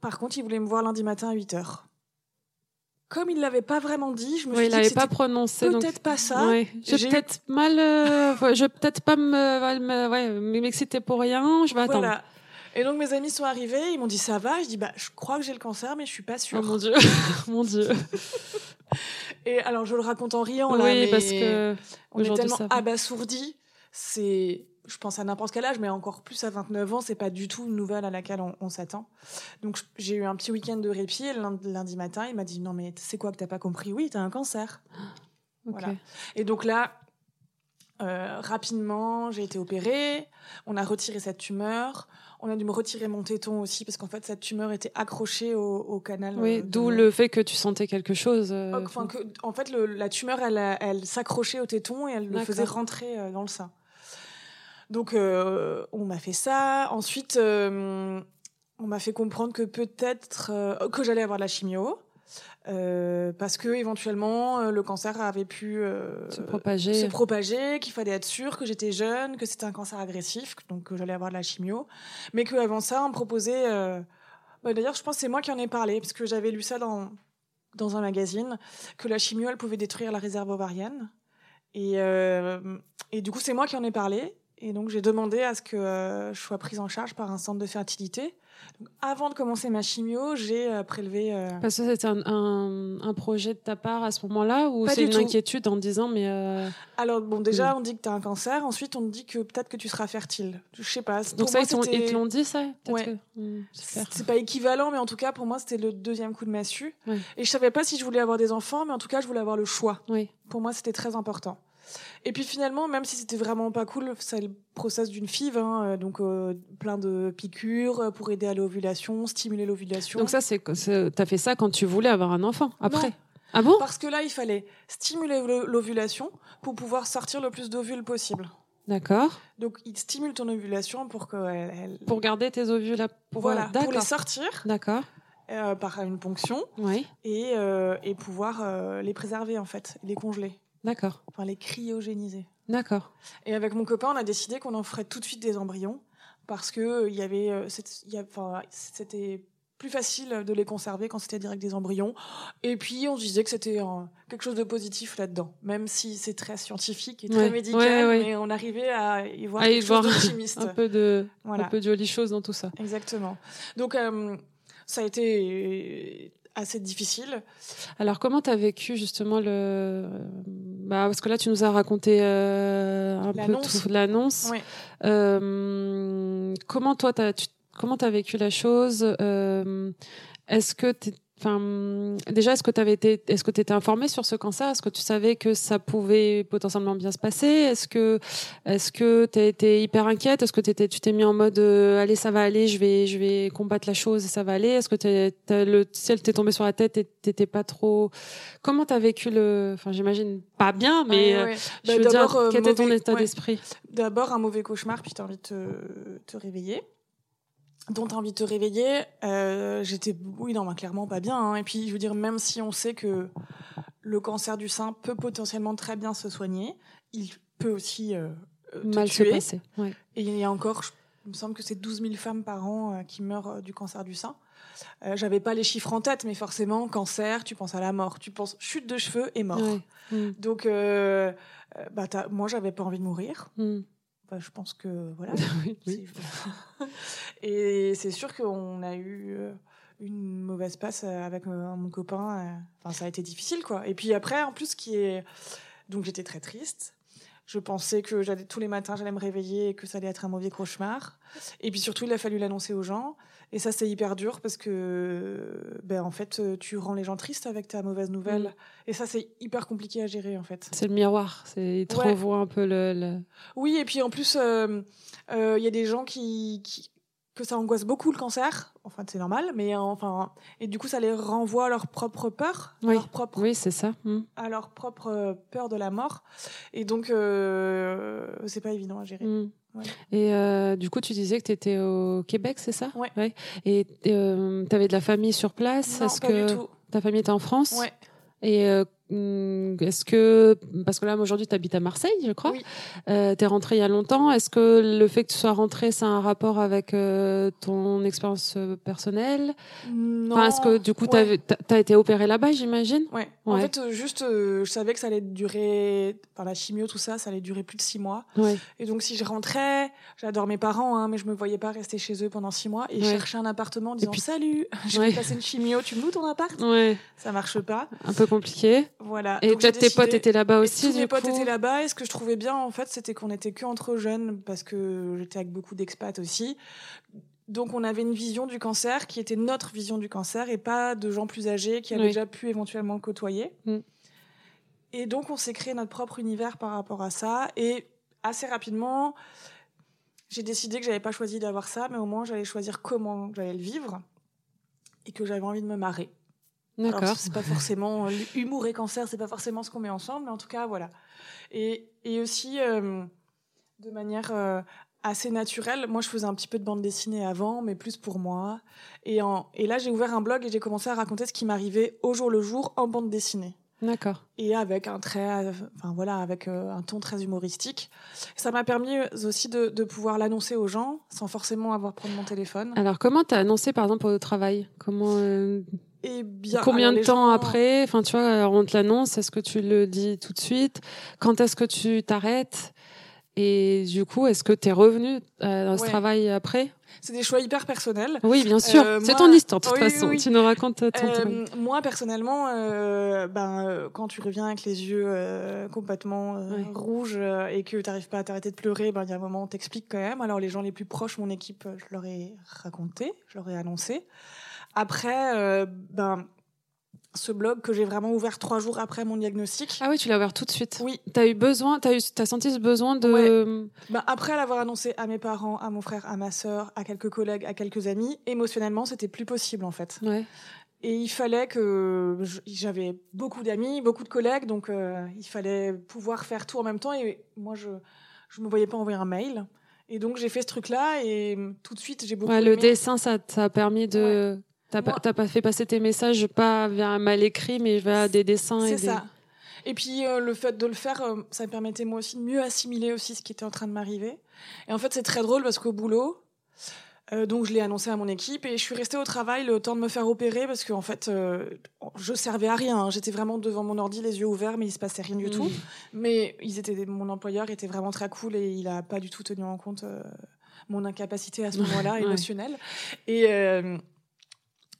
Par contre, il voulait me voir lundi matin à 8 heures. Comme il l'avait pas vraiment dit, je me oui, suis il dit que pas prononcé. Peut-être donc... pas ça. Ouais. Je peut-être mal. Euh... je vais peut-être pas me, m'exciter pour rien. Je vais voilà. attendre. Et donc mes amis sont arrivés, ils m'ont dit ça va? Je dis bah je crois que j'ai le cancer, mais je suis pas sûre. Oh mon dieu, <laughs> mon dieu. <laughs> Et alors je le raconte en riant là, oui, mais parce que on est tellement abasourdi. C'est je pense à n'importe quel âge, mais encore plus à 29 ans, c'est pas du tout une nouvelle à laquelle on, on s'attend. Donc j'ai eu un petit week-end de répit. Et lundi, lundi matin, il m'a dit non mais c'est quoi que t'as pas compris? Oui, t'as un cancer. <gasps> Okay. Voilà. Et donc là, euh, rapidement, j'ai été opérée. On a retiré cette tumeur. On a dû me retirer mon téton aussi parce qu'en fait cette tumeur était accrochée au, au canal. Oui, euh, d'où le fait que tu sentais quelque chose. Euh... Enfin, que, en fait, le, la tumeur, elle, elle s'accrochait au téton et elle le faisait rentrer euh, dans le sein. Donc, euh, on m'a fait ça. Ensuite, on m'a fait comprendre que peut-être que j'allais avoir de la chimio. Euh, parce que éventuellement le cancer avait pu se propager, se propager qu'il fallait être sûr que j'étais jeune, que c'était un cancer agressif, donc que j'allais avoir de la chimio, mais qu'avant ça on me proposait. Euh... Bah, D'ailleurs, je pense que c'est moi qui en ai parlé parce que j'avais lu ça dans dans un magazine que la chimio elle pouvait détruire la réserve ovarienne et euh, et du coup c'est moi qui en ai parlé et donc, j'ai demandé à ce que euh, je sois prise en charge par un centre de fertilité. Donc, avant de commencer ma chimio, j'ai euh, prélevé. Euh... Parce que c'était un, un, un, projet de ta part à ce moment-là ou c'est une tout. inquiétude en disant mais. euh, Alors, bon, déjà, mmh. on dit que tu as un cancer. Ensuite, on te dit que peut-être que tu seras fertile. Je sais pas. Donc, ça, moi, ils te l'ont dit, ça? Ouais. Que... Mmh, c'est pas équivalent, mais en tout cas, pour moi, c'était le deuxième coup de massue. Et je savais pas si je voulais avoir des enfants, mais en tout cas, je voulais avoir le choix. Oui. Pour moi, c'était très important. Et puis finalement, même si c'était vraiment pas cool, c'est le process d'une FIV, hein, donc euh, plein de piqûres pour aider à l'ovulation, stimuler l'ovulation. Donc ça, c'est, t'as fait ça quand tu voulais avoir un enfant, après non. Ah bon? Parce que là, il fallait stimuler l'ovulation pour pouvoir sortir le plus d'ovules possible. D'accord. Donc, il stimule ton ovulation pour que elle... Pour garder tes ovules là. Voilà, pour les sortir. D'accord. Euh, par une ponction. Oui. Et, euh, et pouvoir euh, les préserver, en fait, les congeler. D'accord. Enfin, les cryogéniser. D'accord. Et avec mon copain, on a décidé qu'on en ferait tout de suite des embryons parce que il y avait, c'était plus facile de les conserver quand c'était direct des embryons. Et puis on se disait que c'était quelque chose de positif là-dedans, même si c'est très scientifique et très médical, mais on arrivait à y voir quelque chose <laughs> un peu de, un peu de jolies choses dans tout ça. Exactement. Donc euh, ça a été assez difficile. Alors, comment tu as vécu justement le. Bah, parce que là, tu nous as raconté euh, un peu tout l'annonce. Oui. Euh, comment toi, tu comment tu as vécu la chose euh, Est-ce que tu Enfin, déjà, est-ce que tu avais été, est-ce que tu étais informé sur ce cancer? Est-ce que tu savais que ça pouvait potentiellement bien se passer? Est-ce que, est-ce que tu as été hyper inquiète? Est-ce que t'étais, tu t'es mis en mode, euh, allez, ça va aller, je vais, je vais combattre la chose et ça va aller? Est-ce que t'es, le ciel t'est tombé sur la tête et t'étais pas trop Comment t'as vécu le Enfin, j'imagine pas bien, mais euh, je bah, veux dire, quel était ton état d'esprit? D'abord, un mauvais cauchemar, puis t'as envie de te, te réveiller dont tu as envie de te réveiller, euh, j'étais, oui, non, bah, clairement pas bien. Hein. Et puis, je veux dire, même si on sait que le cancer du sein peut potentiellement très bien se soigner, il peut aussi euh, te Mal tuer. se passer. Et il y a encore, il me semble que c'est 12 000 femmes par an euh, qui meurent du cancer du sein. Euh, J'avais pas les chiffres en tête, mais forcément, cancer, tu penses à la mort. Tu penses chute de cheveux et mort. Mm. Donc, bah, moi, j'avais pas envie de mourir. Mm je pense que voilà. <laughs> <laughs> et c'est sûr qu'on a eu euh, une mauvaise passe euh, avec euh, mon copain. Enfin, ça a été difficile, quoi. Et puis après, en plus, qui est donc j'étais très triste. Je pensais que j'allais tous les matins, j'allais me réveiller et que ça allait être un mauvais cauchemar. Et puis surtout, il a fallu l'annoncer aux gens. Et ça, c'est hyper dur parce que, ben, en fait, tu rends les gens tristes avec ta mauvaise nouvelle. Mm. Et ça, c'est hyper compliqué à gérer, en fait. C'est le miroir. Ils te un peu le, Oui, et puis en plus, euh, euh, il y a des gens qui, que ça angoisse beaucoup le cancer. Enfin, c'est normal, mais enfin, et du coup, ça les renvoie à leur propre peur, oui, leur propre, oui, c'est ça, mm. à leur propre peur de la mort. Et donc, euh, c'est pas évident à gérer. Et euh, du coup, tu disais que tu étais au Québec, c'est ça? Ouais. Et euh, tu avais de la famille sur place? Non, Est-ce pas que du tout. ta famille était en France? Ouais. Et euh, est-ce que, parce que là, aujourd'hui, tu habites à Marseille, je crois. Oui. Euh, tu es rentré il y a longtemps. Est-ce que le fait que tu sois rentré, ça a un rapport avec euh, ton expérience euh, personnelle? Non. Est-ce que du coup, tu as, été opéré là-bas, j'imagine? Ouais. En fait, euh, juste, je savais que ça allait durer, enfin, la chimio, tout ça, ça allait durer plus de six mois. Ouais. Et donc, si je rentrais, j'adore mes parents, hein, mais je me voyais pas rester chez eux pendant six mois et chercher un appartement en disant puis... Salut, <laughs> je vais passer une chimio, tu me loues ton appart? Ouais. Ça marche pas. Un peu compliqué. Voilà. Et peut-être tes potes étaient là-bas aussi. Tous mes potes étaient là-bas. Et ce que je trouvais bien, en fait, c'était qu'on était que entre jeunes, parce que j'étais avec beaucoup d'expats aussi. Donc on avait une vision du cancer qui était notre vision du cancer et pas de gens plus âgés qui avaient déjà pu éventuellement le côtoyer. Mm. Et donc on s'est créé notre propre univers par rapport à ça. Et assez rapidement, j'ai décidé que j'avais pas choisi d'avoir ça, mais au moins j'allais choisir comment j'allais le vivre et que j'avais envie de me marrer. D'accord. C'est pas forcément humour et cancer, c'est pas forcément ce qu'on met ensemble, mais en tout cas voilà. Et, et aussi euh, de manière euh, assez naturelle. Moi, je faisais un petit peu de bande dessinée avant, mais plus pour moi. Et, en, et là, j'ai ouvert un blog et j'ai commencé à raconter ce qui m'arrivait au jour le jour en bande dessinée. D'accord. Et avec un trait, enfin voilà, avec euh, un ton très humoristique. Ça m'a permis aussi de, de pouvoir l'annoncer aux gens sans forcément avoir prendre mon téléphone. Alors, comment t'as annoncé par exemple au travail? Comment bien, Combien de temps après Enfin, tu vois, on te l'annonce. Est-ce que tu le dis tout de suite? Quand est-ce que tu t'arrêtes? Et du coup, est-ce que tu es revenu euh, dans ce travail après? C'est des choix hyper personnels. Oui, bien sûr. Euh, c'est ton histoire, de toute façon. Tu nous racontes ton euh, Moi, personnellement, euh, ben, euh, quand tu reviens avec les yeux complètement rouges et que tu n'arrives pas à t'arrêter de pleurer, ben, il y a un moment, on t'explique quand même. Alors, les gens les plus proches, mon équipe, je leur ai raconté, je leur ai annoncé. Après, euh, ben, ce blog que j'ai vraiment ouvert trois jours après mon diagnostic. Ah oui, tu l'as ouvert tout de suite. Oui. T'as eu besoin, t'as eu, as senti ce besoin de. Ben, après l'avoir annoncé à mes parents, à mon frère, à ma sœur, à quelques collègues, à quelques amis, émotionnellement, c'était plus possible en fait. Ouais. Et il fallait que j'avais beaucoup d'amis, beaucoup de collègues, donc euh, il fallait pouvoir faire tout en même temps. Et moi, je je me voyais pas envoyer un mail. Et donc j'ai fait ce truc-là et tout de suite j'ai beaucoup. Ouais, le dessin, ça t'a permis de. T'as pas, fait passer tes messages pas via un mal écrit, mais via des dessins. C'est ça. Et puis euh, le fait de le faire, euh, ça me permettait moi aussi de mieux assimiler aussi ce qui était en train de m'arriver. Et en fait, c'est très drôle parce qu'au boulot, euh, donc je l'ai annoncé à mon équipe et je suis restée au travail le temps de me faire opérer parce qu'en fait euh, je servais à rien. Hein. J'étais vraiment devant mon ordi les yeux ouverts mais il se passait rien du tout. Mais ils étaient mon employeur était vraiment très cool et il a pas du tout tenu en compte mon incapacité à ce <laughs> moment-là émotionnelle. Et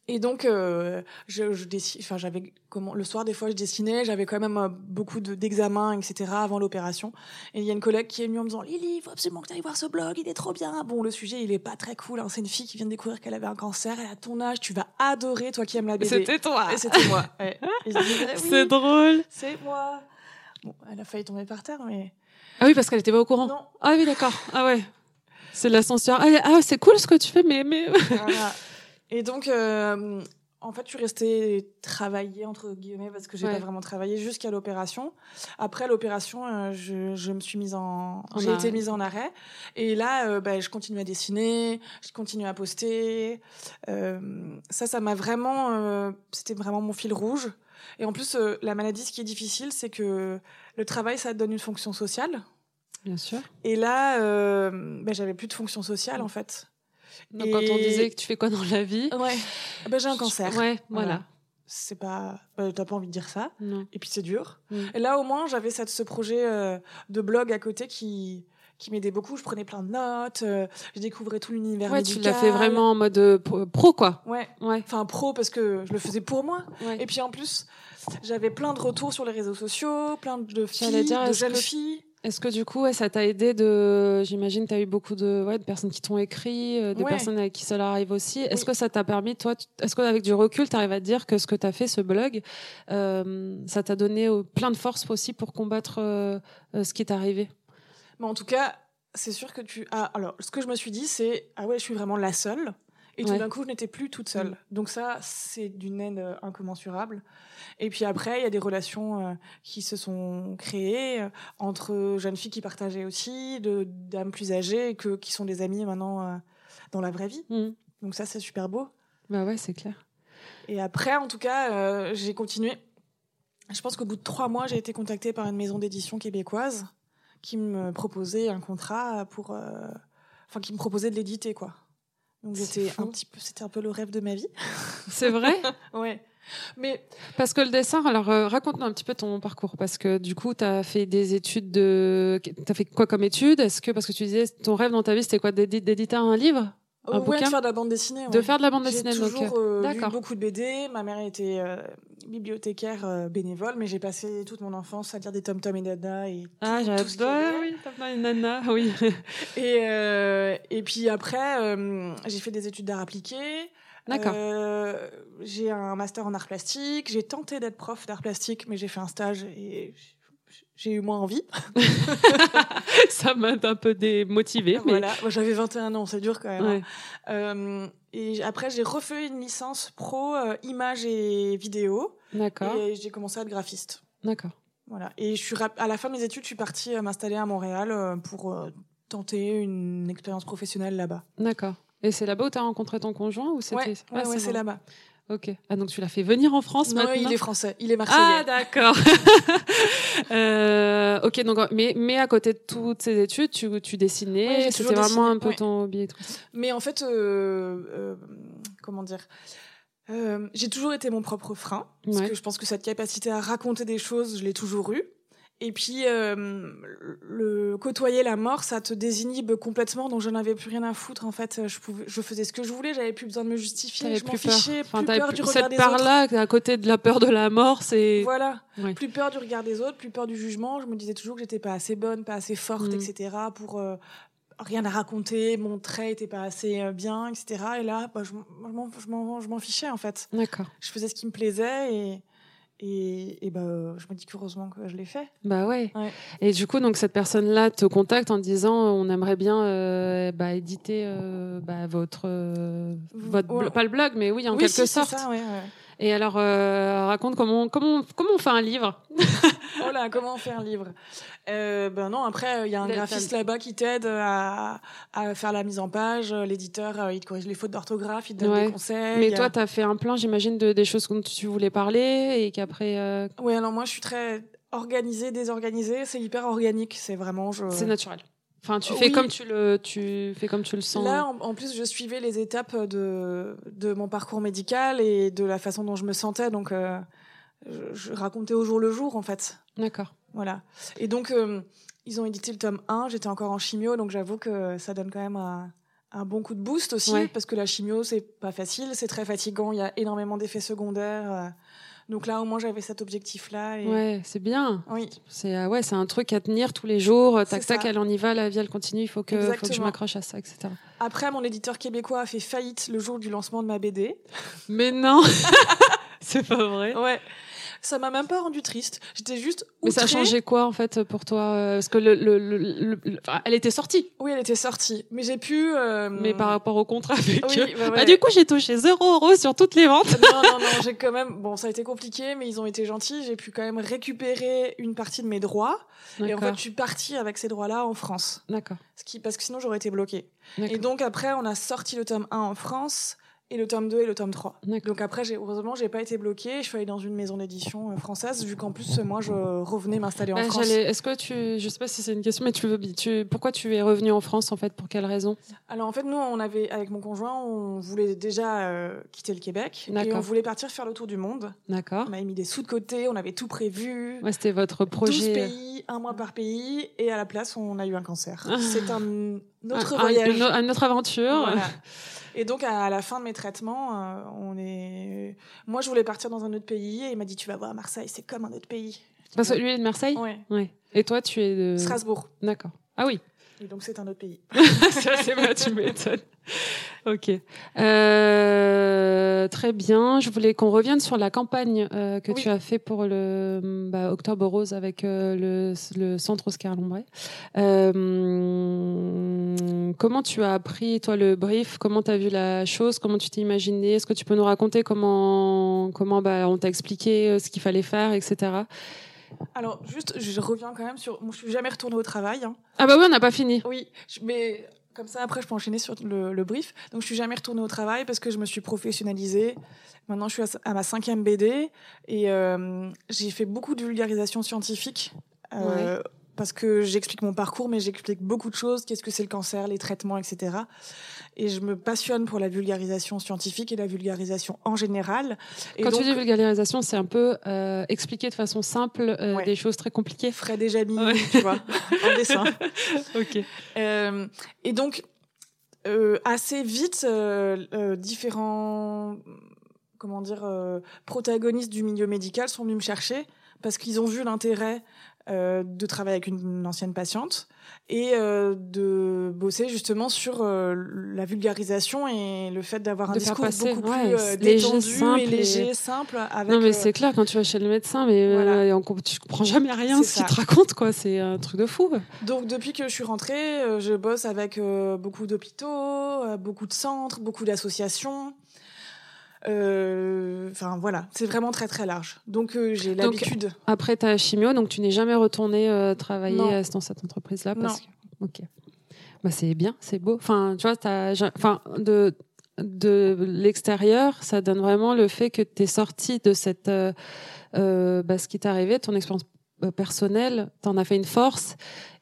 et donc, euh, je, je enfin, j'avais comment le soir des fois je dessinais, j'avais quand même euh, beaucoup d'examens, etc. avant l'opération. Et il y a une collègue qui est venue en me disant Lily, il faut absolument que tu ailles voir ce blog, il est trop bien. Bon, le sujet il est pas très cool. Hein. C'est une fille qui vient de découvrir qu'elle avait un cancer, elle a ton âge, tu vas adorer, toi qui aimes la BD. C'était toi. Et c'était moi. <laughs> c'est drôle. C'est moi. Bon, elle a failli tomber par terre, mais. Ah oui, parce qu'elle était pas au courant. Non. Ah oui, d'accord. Ah ouais. C'est l'ascenseur. Ah, ah c'est cool ce que tu fais, mais mais. Voilà. <laughs> Et donc, euh, en fait, je suis restée travailler, entre guillemets, parce que j'ai pas vraiment travaillé jusqu'à l'opération. Après l'opération, euh, je, je, me suis mise en, j'ai été mise en arrêt. Et là, euh, bah, je continue à dessiner, je continue à poster. ça, ça m'a vraiment, c'était vraiment mon fil rouge. Et en plus, la maladie, ce qui est difficile, c'est que le travail, ça donne une fonction sociale. Bien sûr. Et là, bah, j'avais plus de fonction sociale, en fait. Donc, quand on disait que tu fais quoi dans la vie Ouais. Ah ben, j'ai un cancer. Ouais, voilà. C'est pas. Bah, T'as pas envie de dire ça. Et puis c'est dur. Mm. Et là, au moins, j'avais ce projet euh, de blog à côté qui qui m'aidait beaucoup. Je prenais plein de notes, euh, je découvrais tout l'univers ouais, tu l'as fait vraiment en mode euh, pro, quoi. Ouais. ouais. Enfin, pro parce que je le faisais pour moi. Et puis en plus, j'avais plein de retours sur les réseaux sociaux, plein de filles, dire, de jeunes filles. Est-ce que du coup, ça t'a aidé de. J'imagine, tu as eu beaucoup de, ouais, de personnes qui t'ont écrit, euh, des personnes avec qui cela arrive aussi. Est-ce que ça t'a permis, toi, est-ce qu'avec du recul, tu arrives à te dire que ce que tu as fait, ce blog, euh, ça t'a donné euh, plein de force aussi pour combattre ce qui t'est arrivé? En tout cas, c'est sûr que tu. Ah, alors, ce que je me suis dit, c'est Ah ouais, je suis vraiment la seule. Et tout d'un coup, je n'étais plus toute seule. Mm. Donc ça, c'est d'une aide incommensurable. Et puis après, il y a des relations euh, qui se sont créées euh, entre jeunes filles qui partageaient aussi, de dames plus âgées, que, qui sont des amies maintenant euh, dans la vraie vie. Mmh. Donc ça, c'est super beau. Bah ouais, c'est clair. Et après, en tout cas, j'ai continué. Je pense qu'au bout de trois mois, j'ai été contactée par une maison d'édition québécoise qui me proposait un contrat pour, enfin, qui me proposait de l'éditer, quoi. Donc c'était un petit peu, c'était un peu le rêve de ma vie. <laughs> C'est vrai. <laughs> ouais. Mais parce que le dessin, alors euh, raconte-nous un petit peu ton parcours parce que du coup, tu as fait des études de tu as fait quoi comme études Est-ce que parce que tu disais ton rêve dans ta vie c'était quoi? D'éditer un livre? Un de faire de la bande dessinée. De faire de la bande dessinée. J'ai toujours euh, lu beaucoup de BD. Ma mère était euh, bibliothécaire bénévole, mais j'ai passé toute mon enfance à lire des Tom Tom et Nana et ah j'adore oui Tom Tom et Nana <laughs> oui. et et puis après j'ai fait des études d'art appliqué. D'accord. Euh, j'ai un master en art plastique. J'ai tenté d'être prof d'art plastique, mais j'ai fait un stage et j'ai eu moins envie. <laughs> ça m'a un peu démotivée. Mais... Voilà, j'avais 21 ans, c'est dur quand même. Hein. Euh, et après, j'ai refait une licence pro euh, images et vidéo. D'accord. Et j'ai commencé à être graphiste. D'accord. Voilà. Et je suis à la fin de mes études, je suis partie m'installer à Montréal pour tenter une expérience professionnelle là-bas. D'accord. Et c'est là-bas où tu as rencontré ton conjoint ou c'était Ouais, ah, c'est là-bas. Ok. Ah donc tu l'as fait venir en France non, maintenant il est français, il est marseillais. Ah d'accord. <laughs> euh, ok donc mais mais à côté de toutes ces études, tu tu dessinais, c'était vraiment un peu ton hobby. Mais en fait, euh, euh, comment dire. Euh, j'ai toujours été mon propre frein, parce que je pense que cette capacité à raconter des choses, je l'ai toujours eue. Et puis, euh, le côtoyer la mort, ça te désinhibe complètement, donc je n'avais plus rien à foutre. En fait, je, pouvais, je faisais ce que je voulais, j'avais plus besoin de me justifier, je m'en fichais, plus peur du regard des autres. Cette part-là, à côté de la peur de la mort, c'est... Voilà, plus peur du regard des autres, plus peur du jugement. Je me disais toujours que j'étais pas assez bonne, pas assez forte, mm. etc. pour... Euh, rien à raconter, mon trait était pas assez euh, bien, etc. Et là, bah, je, je m'en fichais en fait. D'accord. Je faisais ce qui me plaisait et, et, et bah, je me dis qu'heureusement que je l'ai fait. Bah ouais. Et du coup, donc cette personne-là te contacte en disant on aimerait bien euh, bah, éditer euh, bah, votre, votre pas le blog, mais oui, en quelque sorte. Ça, ouais, Et alors, euh, raconte comment, comment, comment on fait un livre <laughs> Oh là, comment on fait un livre euh, Ben non, après, il y a un graphiste là-bas qui t'aide à, à, faire la mise en page. L'éditeur, il te corrige les fautes d'orthographe, il te donne des conseils. Mais toi, tu as fait un plan, j'imagine, de, des choses dont tu voulais parler et qu'après. Oui, alors moi, je suis très organisée, désorganisée. C'est hyper organique. C'est vraiment. Je... C'est naturel. Enfin, tu fais comme tu le, tu fais comme tu le sens. Là, en, plus, je suivais les étapes de, de mon parcours médical et de la façon dont je me sentais. Donc, euh, je, racontais au jour le jour, en fait. D'accord. Voilà. Et donc, euh, ils ont édité le tome 1. J'étais encore en chimio, donc j'avoue que ça donne quand même un, un bon coup de boost aussi, parce que la chimio, c'est pas facile, c'est très fatigant. Il y a énormément d'effets secondaires. Euh, donc là, au moins, j'avais cet objectif-là. Et... Ouais, c'est bien. Oui. C'est euh, ouais, c'est un truc à tenir tous les jours. Tac, tac, elle en y va, la vie, elle continue. Il faut que, faut que je m'accroche à ça, etc. Après, mon éditeur québécois a fait faillite le jour du lancement de ma BD. Mais non <laughs> C'est pas vrai. Ouais ça m'a même pas rendu triste. J'étais juste. Mais ça changé quoi en fait pour toi euh, Parce que le, le, le, elle était sortie. Oui, elle était sortie. Mais j'ai pu. Euh, mais par rapport au contrat avec. Oui, bah, du coup, j'ai touché 0 euros sur toutes les ventes. non, non, non. J'ai quand même. Bon, ça a été compliqué, mais ils ont été gentils. J'ai pu quand même récupérer une partie de mes droits. Et en fait, je suis partie avec ces droits-là en France. D'accord. Ce qui, parce que sinon, j'aurais été bloquée. Et donc après, on a sorti le tome 1 en France et le tome 2 et le tome 3. Donc après, heureusement, j'ai pas été bloquée. Je suis allée dans une maison d'édition euh, française, vu qu'en plus, moi, je revenais m'installer en bah, France. Est-ce que tu, je sais pas si c'est une question, mais tu veux, tu, pourquoi tu es revenue en France, en fait, pour quelle raison? Alors en fait, nous, on avait, avec mon conjoint, on voulait déjà euh, quitter le Québec et on voulait partir faire le tour du monde. D'accord. On avait mis des sous de côté, on avait tout prévu. Ouais, c'était votre projet. 12 pays, un mois par pays, et à la place, on a eu un cancer. c'est un autre voyage. Un, une, autre aventure. Voilà. <laughs> Et donc, à la fin de mes traitements, euh, on est. Moi, je voulais partir dans un autre pays et il m'a dit Tu vas voir, Marseille, c'est comme un autre pays. Parce que lui est de Marseille Oui. Ouais. Et toi, tu es de. Strasbourg. D'accord. Ah oui. Et donc, c'est un autre pays. <laughs> Ça, c'est vrai, tu m'étonnes. Ok. Euh, très bien. Je voulais qu'on revienne sur la campagne euh, que tu as fait pour le bah, Octobre Rose avec euh, le, le, centre Oscar Lombray. Euh, comment tu as appris, toi, le brief? Comment tu as vu la chose? Comment tu t'es imaginé? Est-ce que tu peux nous raconter comment, comment bah, on t'a expliqué euh, ce qu'il fallait faire, etc. Alors, juste, je reviens quand même sur. Moi, je suis jamais retournée au travail. Hein. Ah, bah oui, on n'a pas fini. Oui, mais comme ça, après, je peux enchaîner sur le, brief. Donc, je suis jamais retournée au travail parce que je me suis professionnalisée. Maintenant, je suis à, ma cinquième BD et euh, j'ai fait beaucoup de vulgarisation scientifique. Euh, parce que j'explique mon parcours, mais j'explique beaucoup de choses. Qu'est-ce que c'est le cancer, les traitements, etc. Et je me passionne pour la vulgarisation scientifique et la vulgarisation en général. Quand tu dis vulgarisation, c'est un peu euh, expliquer de façon simple euh, des choses très compliquées. Frais déjà mis, tu vois, en <laughs> dessin. ok. Euh, et donc, assez vite, différents comment dire, protagonistes du milieu médical sont venus me chercher parce qu'ils ont vu l'intérêt euh, de travailler avec une, ancienne patiente et euh, de bosser justement sur euh, la vulgarisation et le fait d'avoir un discours beaucoup plus détendu et léger, simple. Avec, non mais c'est clair quand tu vas chez le médecin, mais voilà. tu comprends jamais rien ce qu'il te raconte quoi. C'est un truc de fou. Donc depuis que je suis rentrée, je bosse avec beaucoup d'hôpitaux, beaucoup de centres, beaucoup d'associations. Euh, enfin voilà, c'est vraiment très très large. Donc euh, j'ai l'habitude. Après ta chimio, donc tu n'es jamais retourné euh, travailler dans cette entreprise-là parce que. Ok. Bah c'est bien, c'est beau. Enfin, tu vois, enfin de de l'extérieur, ça donne vraiment le fait que tu es sorti de cette bah, ce qui t'est arrivé, ton expérience personnelle, t'en as fait une force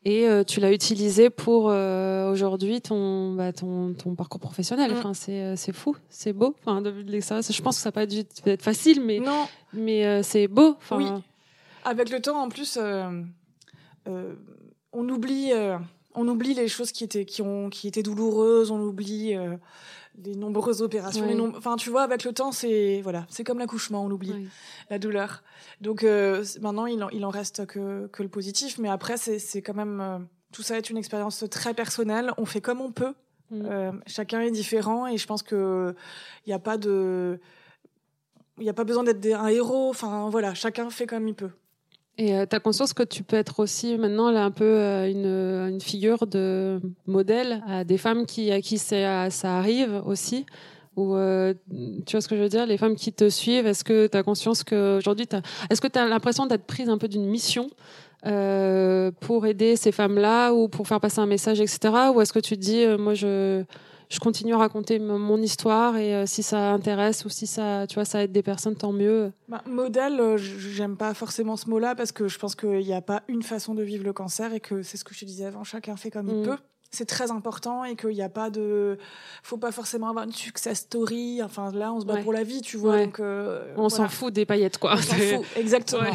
et euh, tu l'as utilisé pour euh, aujourd'hui ton, bah, ton, ton parcours professionnel. Mm. Enfin, c'est, euh, c'est fou, c'est beau. Enfin, de, l'extérieur, je pense que ça va pas être facile, mais, non. mais c'est beau. Enfin, oui. Avec le temps, en plus, on oublie. on oublie les choses qui étaient, qui ont, qui étaient douloureuses, on oublie les nombreuses opérations. Enfin, tu vois, avec le temps, c'est voilà, c'est comme l'accouchement, on oublie la douleur. Donc euh, maintenant, il en, il en reste que, que le positif, mais après, c'est quand même euh, tout ça est une expérience très personnelle. On fait comme on peut. Mm. Euh, chacun est différent et je pense que il n'y a pas de il n'y a pas besoin d'être un héros. Enfin voilà, chacun fait comme il peut. Et euh, tu as conscience que tu peux être aussi maintenant là un peu euh, une, une, figure de modèle à des femmes qui, à qui ça, ça arrive aussi? Ou tu vois ce que je veux dire, les femmes qui te suivent, est-ce que tu as conscience qu'aujourd'hui, est-ce que tu as l'impression d'être prise un peu d'une mission pour aider ces femmes-là ou pour faire passer un message, etc. Ou est-ce que tu te dis, moi, je, je continue à raconter mon histoire et euh, si ça intéresse ou si ça, tu vois, ça aide des personnes, tant mieux. Bah, modèle, euh, j'aime pas forcément ce mot-là parce que je pense qu'il n'y a pas une façon de vivre le cancer et que c'est ce que je te disais avant, chacun fait comme il mm. peut. C'est très important et qu'il n'y a pas de faut pas forcément avoir une success story. Enfin là on se bat pour la vie tu vois donc euh, on s'en fout des paillettes quoi. On s'en fout exactement.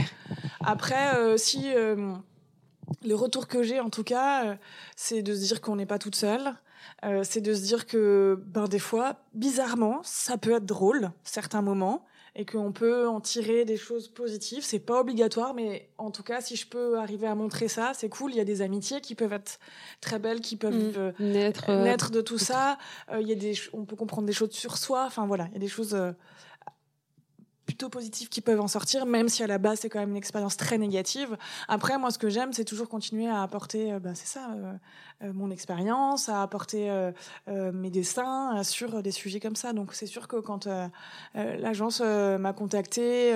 Après si le retour que j'ai en tout cas c'est de se dire qu'on n'est pas toute seule euh, c'est de se dire que ben, des fois, bizarrement, ça peut être drôle, certains moments, et qu'on peut en tirer des choses positives. C'est pas obligatoire, mais en tout cas, si je peux arriver à montrer ça, c'est cool. Il y a des amitiés qui peuvent être très belles, qui peuvent mm. euh, naître, euh, naître, de tout ça. il y a des, on peut comprendre des choses sur soi. Enfin voilà, il y a des choses plutôt positifs qui peuvent en sortir, même si à la base c'est quand même une expérience très négative. Après, moi, ce que j'aime, c'est toujours continuer à apporter, bah, c'est ça, euh, mon expérience, à apporter euh, euh, mes dessins sur des sujets comme ça. Donc c'est sûr que quand l'agence m'a contacté,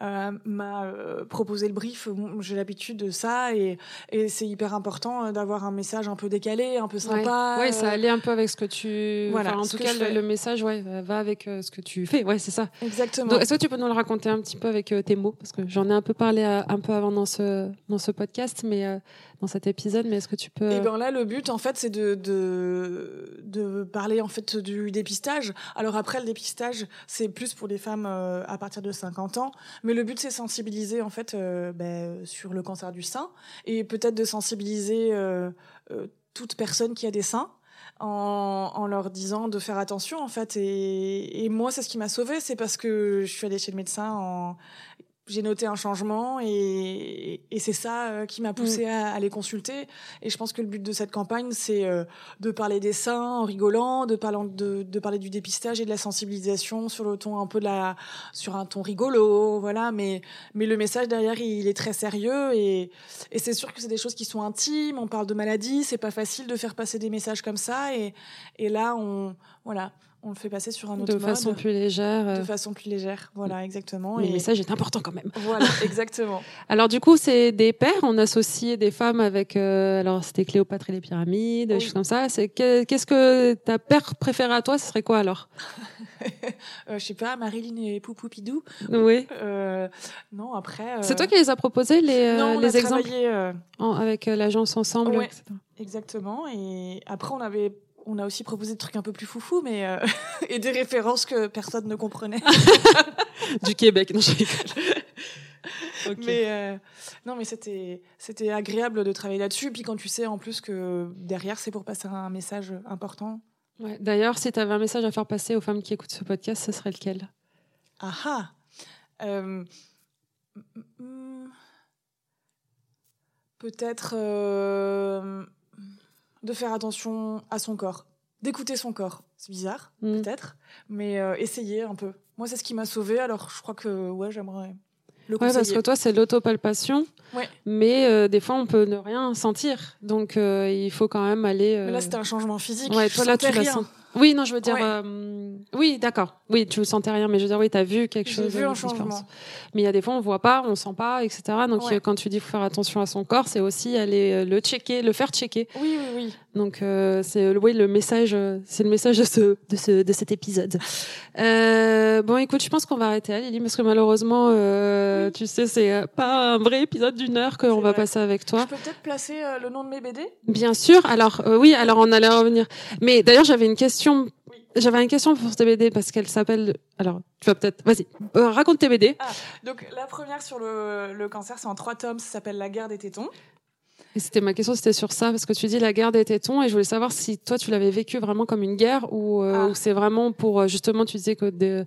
m'a proposé le brief, j'ai l'habitude de ça et, et c'est hyper important d'avoir un message un peu décalé, un peu sympa. Ouais, ça allait un peu avec ce que tu. Voilà. en tout cas, le, message, ouais, va avec ce que tu fais. Ouais, c'est ça. Exactement. Tu peux nous le raconter un petit peu avec tes mots parce que j'en ai un peu parlé un peu avant dans ce dans ce podcast, mais dans cet épisode, mais est-ce que tu peux Et eh ben là, le but, en fait, c'est de, de, de parler en fait du dépistage. Alors après, le dépistage, c'est plus pour les femmes euh, à partir de 50 ans, mais le but, c'est sensibiliser en fait euh, ben, sur le cancer du sein et peut-être de sensibiliser euh, toute personne qui a des seins. En, en, leur disant de faire attention en fait. Et, et moi c'est ce qui m'a sauvée c'est parce que je suis allée chez le médecin en, j'ai noté un changement et, et c'est ça euh, qui m'a poussé mm. à, les consulter. Et je pense que le but de cette campagne, c'est euh, de parler des seins en rigolant, de parler, de, de, parler du dépistage et de la sensibilisation sur le ton un peu de la, sur un ton rigolo, voilà. Mais, mais le message derrière, il est très sérieux et, et c'est sûr que c'est des choses qui sont intimes. On parle de maladie, c'est pas facile de faire passer des messages comme ça. Et, et là, on, voilà on le fait passer sur un autre de façon plus légère. De euh. façon plus légère, voilà, exactement. Mais le message est important quand même. Voilà, <laughs> exactement. alors du coup, c'est des pères, on associe des femmes avec, euh, alors c'était Cléopâtre et les pyramides, des choses comme ça. C'est qu'est-ce que ta père préférée à toi, ce serait quoi alors? <laughs> Euh, Je sais pas, Marilyn et Poupoupidou. Oui. Euh, non, après. C'est toi qui les as proposés les, non, on les a exemples? avec l'agence ensemble. etc. Exactement. Et après, on avait on a aussi proposé des trucs un peu plus foufou, mais euh, <laughs> et des références que personne ne comprenait. <laughs> du Québec, non, je <laughs> Mais euh, non, mais c'était c'était agréable de travailler là-dessus. Puis quand tu sais en plus que derrière c'est pour passer un message important. Ouais. D'ailleurs, si tu avais un message à faire passer aux femmes qui écoutent ce podcast, ce serait lequel? Ah ah euh, Peut-être de faire attention à son corps, d'écouter son corps. C'est bizarre, mm. peut-être, mais euh, essayer un peu. Moi, c'est ce qui m'a sauvé. Alors, je crois que ouais, j'aimerais le Ouais, parce que toi, c'est l'autopalpation. Ouais. Mais euh, des fois, on peut ne rien sentir. Donc, euh, il faut quand même aller. Mais là, c'était un changement physique. Ouais, toi, là, tu rien. Oui, non, je veux dire. Euh, oui, d'accord. Oui, tu ne sentais rien, mais je veux dire, oui, tu as vu quelque chose. Vu un changement. Mais il y a des fois, on voit pas, on sent pas, etc. Donc, quand tu dis faut faire attention à son corps, c'est aussi aller euh, le checker, le faire checker. Oui, oui, oui. Donc, euh, c'est oui, le message, c'est le message de, ce, de, ce, de cet épisode. bon, écoute, je pense qu'on va arrêter là, Lily, parce que malheureusement, tu sais, c'est pas un vrai épisode d'une heure qu'on va passer avec toi. Je peux peut-être placer le nom de mes BD Bien sûr. Alors, oui, alors on allait revenir. Mais d'ailleurs, j'avais une question j'avais une question pour tes BD parce qu'elle s'appelle. Alors, tu vas peut-être. Vas-y, euh, raconte tes BD. Ah, donc la première sur le, le cancer, c'est en trois tomes. Ça s'appelle La guerre des tétons. Et c'était ma question, c'était sur ça parce que tu dis la guerre des tétons et je voulais savoir si toi tu l'avais vécu vraiment comme une guerre ou, euh, ah. c'est vraiment pour euh, justement tu disais que de,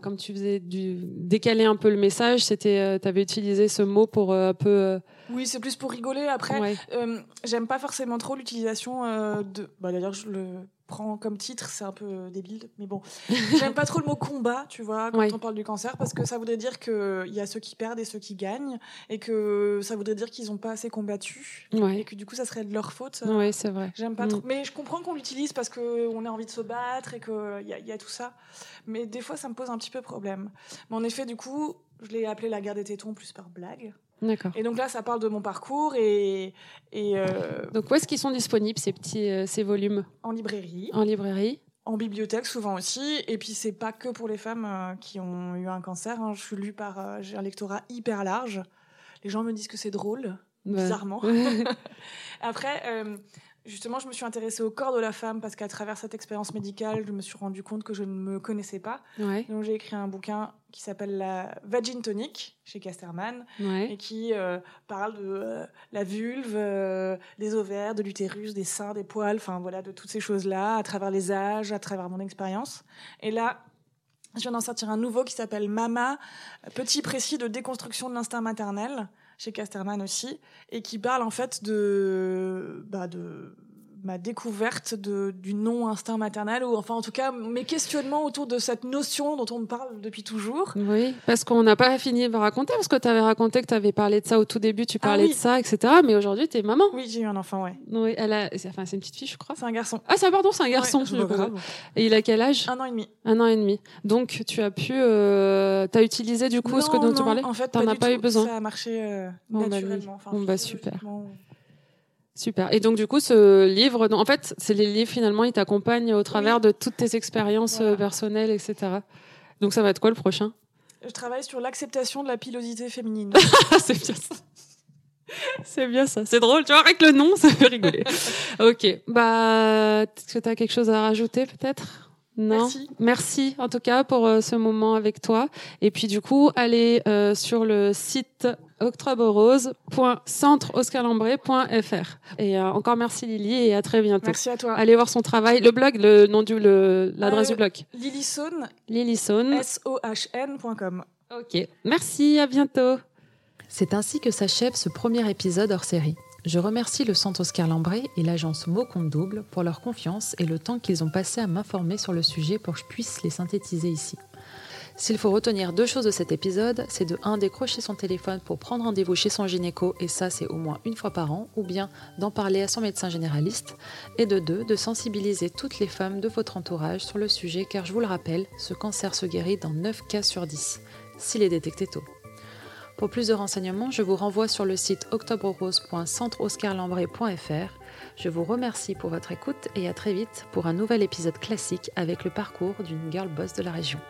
comme tu faisais du décaler un peu le message, c'était tu avais utilisé ce mot pour un peu Oui, c'est plus pour rigoler. Après, euh, j'aime pas forcément trop l'utilisation euh, de. Bah, D'ailleurs, je le prends comme titre, c'est un peu débile, mais bon. J'aime pas trop le mot combat, tu vois, quand on parle du cancer, parce que ça voudrait dire qu'il y a ceux qui perdent et ceux qui gagnent, et que ça voudrait dire qu'ils ont pas assez combattu, et que du coup, ça serait de leur faute. Oui, c'est vrai. J'aime pas mm. trop. Mais je comprends qu'on l'utilise parce qu'on a envie de se battre et qu'il y, a, y a tout ça. Mais des fois, ça me pose un petit peu problème. Mais en effet, du coup, je l'ai appelé la guerre des tétons plus par blague. D'accord. Et donc là, ça parle de mon parcours et. et euh, Donc où est-ce qu'ils sont disponibles ces petits euh, ces volumes? En librairie. En librairie. En bibliothèque souvent aussi. Et puis c'est pas que pour les femmes euh, qui ont eu un cancer. Hein. Je suis lue par. J'ai un lectorat hyper large. Les gens me disent que c'est drôle, bizarrement. <laughs> Après Justement, je me suis intéressée au corps de la femme parce qu'à travers cette expérience médicale, je me suis rendu compte que je ne me connaissais pas. Donc j'ai écrit un bouquin qui s'appelle La Vagine Tonique chez Casterman et qui euh, parle de euh, la vulve, euh, des ovaires, de l'utérus, des seins, des poils, enfin voilà, de toutes ces choses-là à travers les âges, à travers mon expérience. Et là, je viens d'en sortir un nouveau qui s'appelle Mama, petit précis de déconstruction de l'instinct maternel chez Casterman aussi, et qui parle en fait de, bah de ma découverte de, du non-instinct maternel, ou enfin en tout cas mes questionnements autour de cette notion dont on me parle depuis toujours. Oui, parce qu'on n'a pas fini de raconter, parce que tu avais raconté que tu avais parlé de ça au tout début, tu parlais ah de ça, etc. Mais aujourd'hui, tu es maman. Oui, j'ai eu un enfant, ouais. Oui, elle a... enfin, c'est une petite fille, je crois. C'est un garçon. Ah, ça, pardon, c'est un garçon. Et il a quel âge? Un an et demi. Un an et demi. Donc, tu as pu. Euh... Tu as utilisé du coup ce que dont tu parlais? En fait, tu as pas eu besoin? Ça a marché euh, bah, naturellement. Bon, bah, super. Super. Et donc du coup, ce livre, en fait, c'est les livres finalement, ils t'accompagnent au travers de toutes tes expériences euh, personnelles, etc. Donc ça va être quoi le prochain? Je travaille sur l'acceptation de la pilosité féminine. <laughs> c'est bien ça. C'est bien ça. C'est drôle, tu vois, avec le nom, ça fait rigoler. <laughs> ok. Bah, est-ce que tu as quelque chose à rajouter peut-être? Non. Merci. Merci en tout cas pour euh, ce moment avec toi. Et puis du coup, allez euh, sur le site octobreRose.centreoscarlambré.fr. Et euh, encore merci Lily et à très bientôt. Merci à toi. Allez voir son travail, le blog, le nom du, l'adresse du blog. Lilysone. Lilysone. S-O-H-N.com. Ok. Merci, à bientôt. C'est ainsi que s'achève ce premier épisode hors série. Je remercie le Centre Oscar Lambray et l'agence Mot Compte Double pour leur confiance et le temps qu'ils ont passé à m'informer sur le sujet pour que je puisse les synthétiser ici. S'il faut retenir deux choses de cet épisode, c'est de 1 décrocher son téléphone pour prendre rendez-vous chez son gynéco, et ça c'est au moins une fois par an, ou bien d'en parler à son médecin généraliste, et de 2 de sensibiliser toutes les femmes de votre entourage sur le sujet, car je vous le rappelle, ce cancer se guérit dans 9 cas sur 10, s'il est détecté tôt. Pour plus de renseignements, je vous renvoie sur le site octobreose.centreoscarlambray.fr. Je vous remercie pour votre écoute et à très vite pour un nouvel épisode classique avec le parcours d'une girl boss de la région.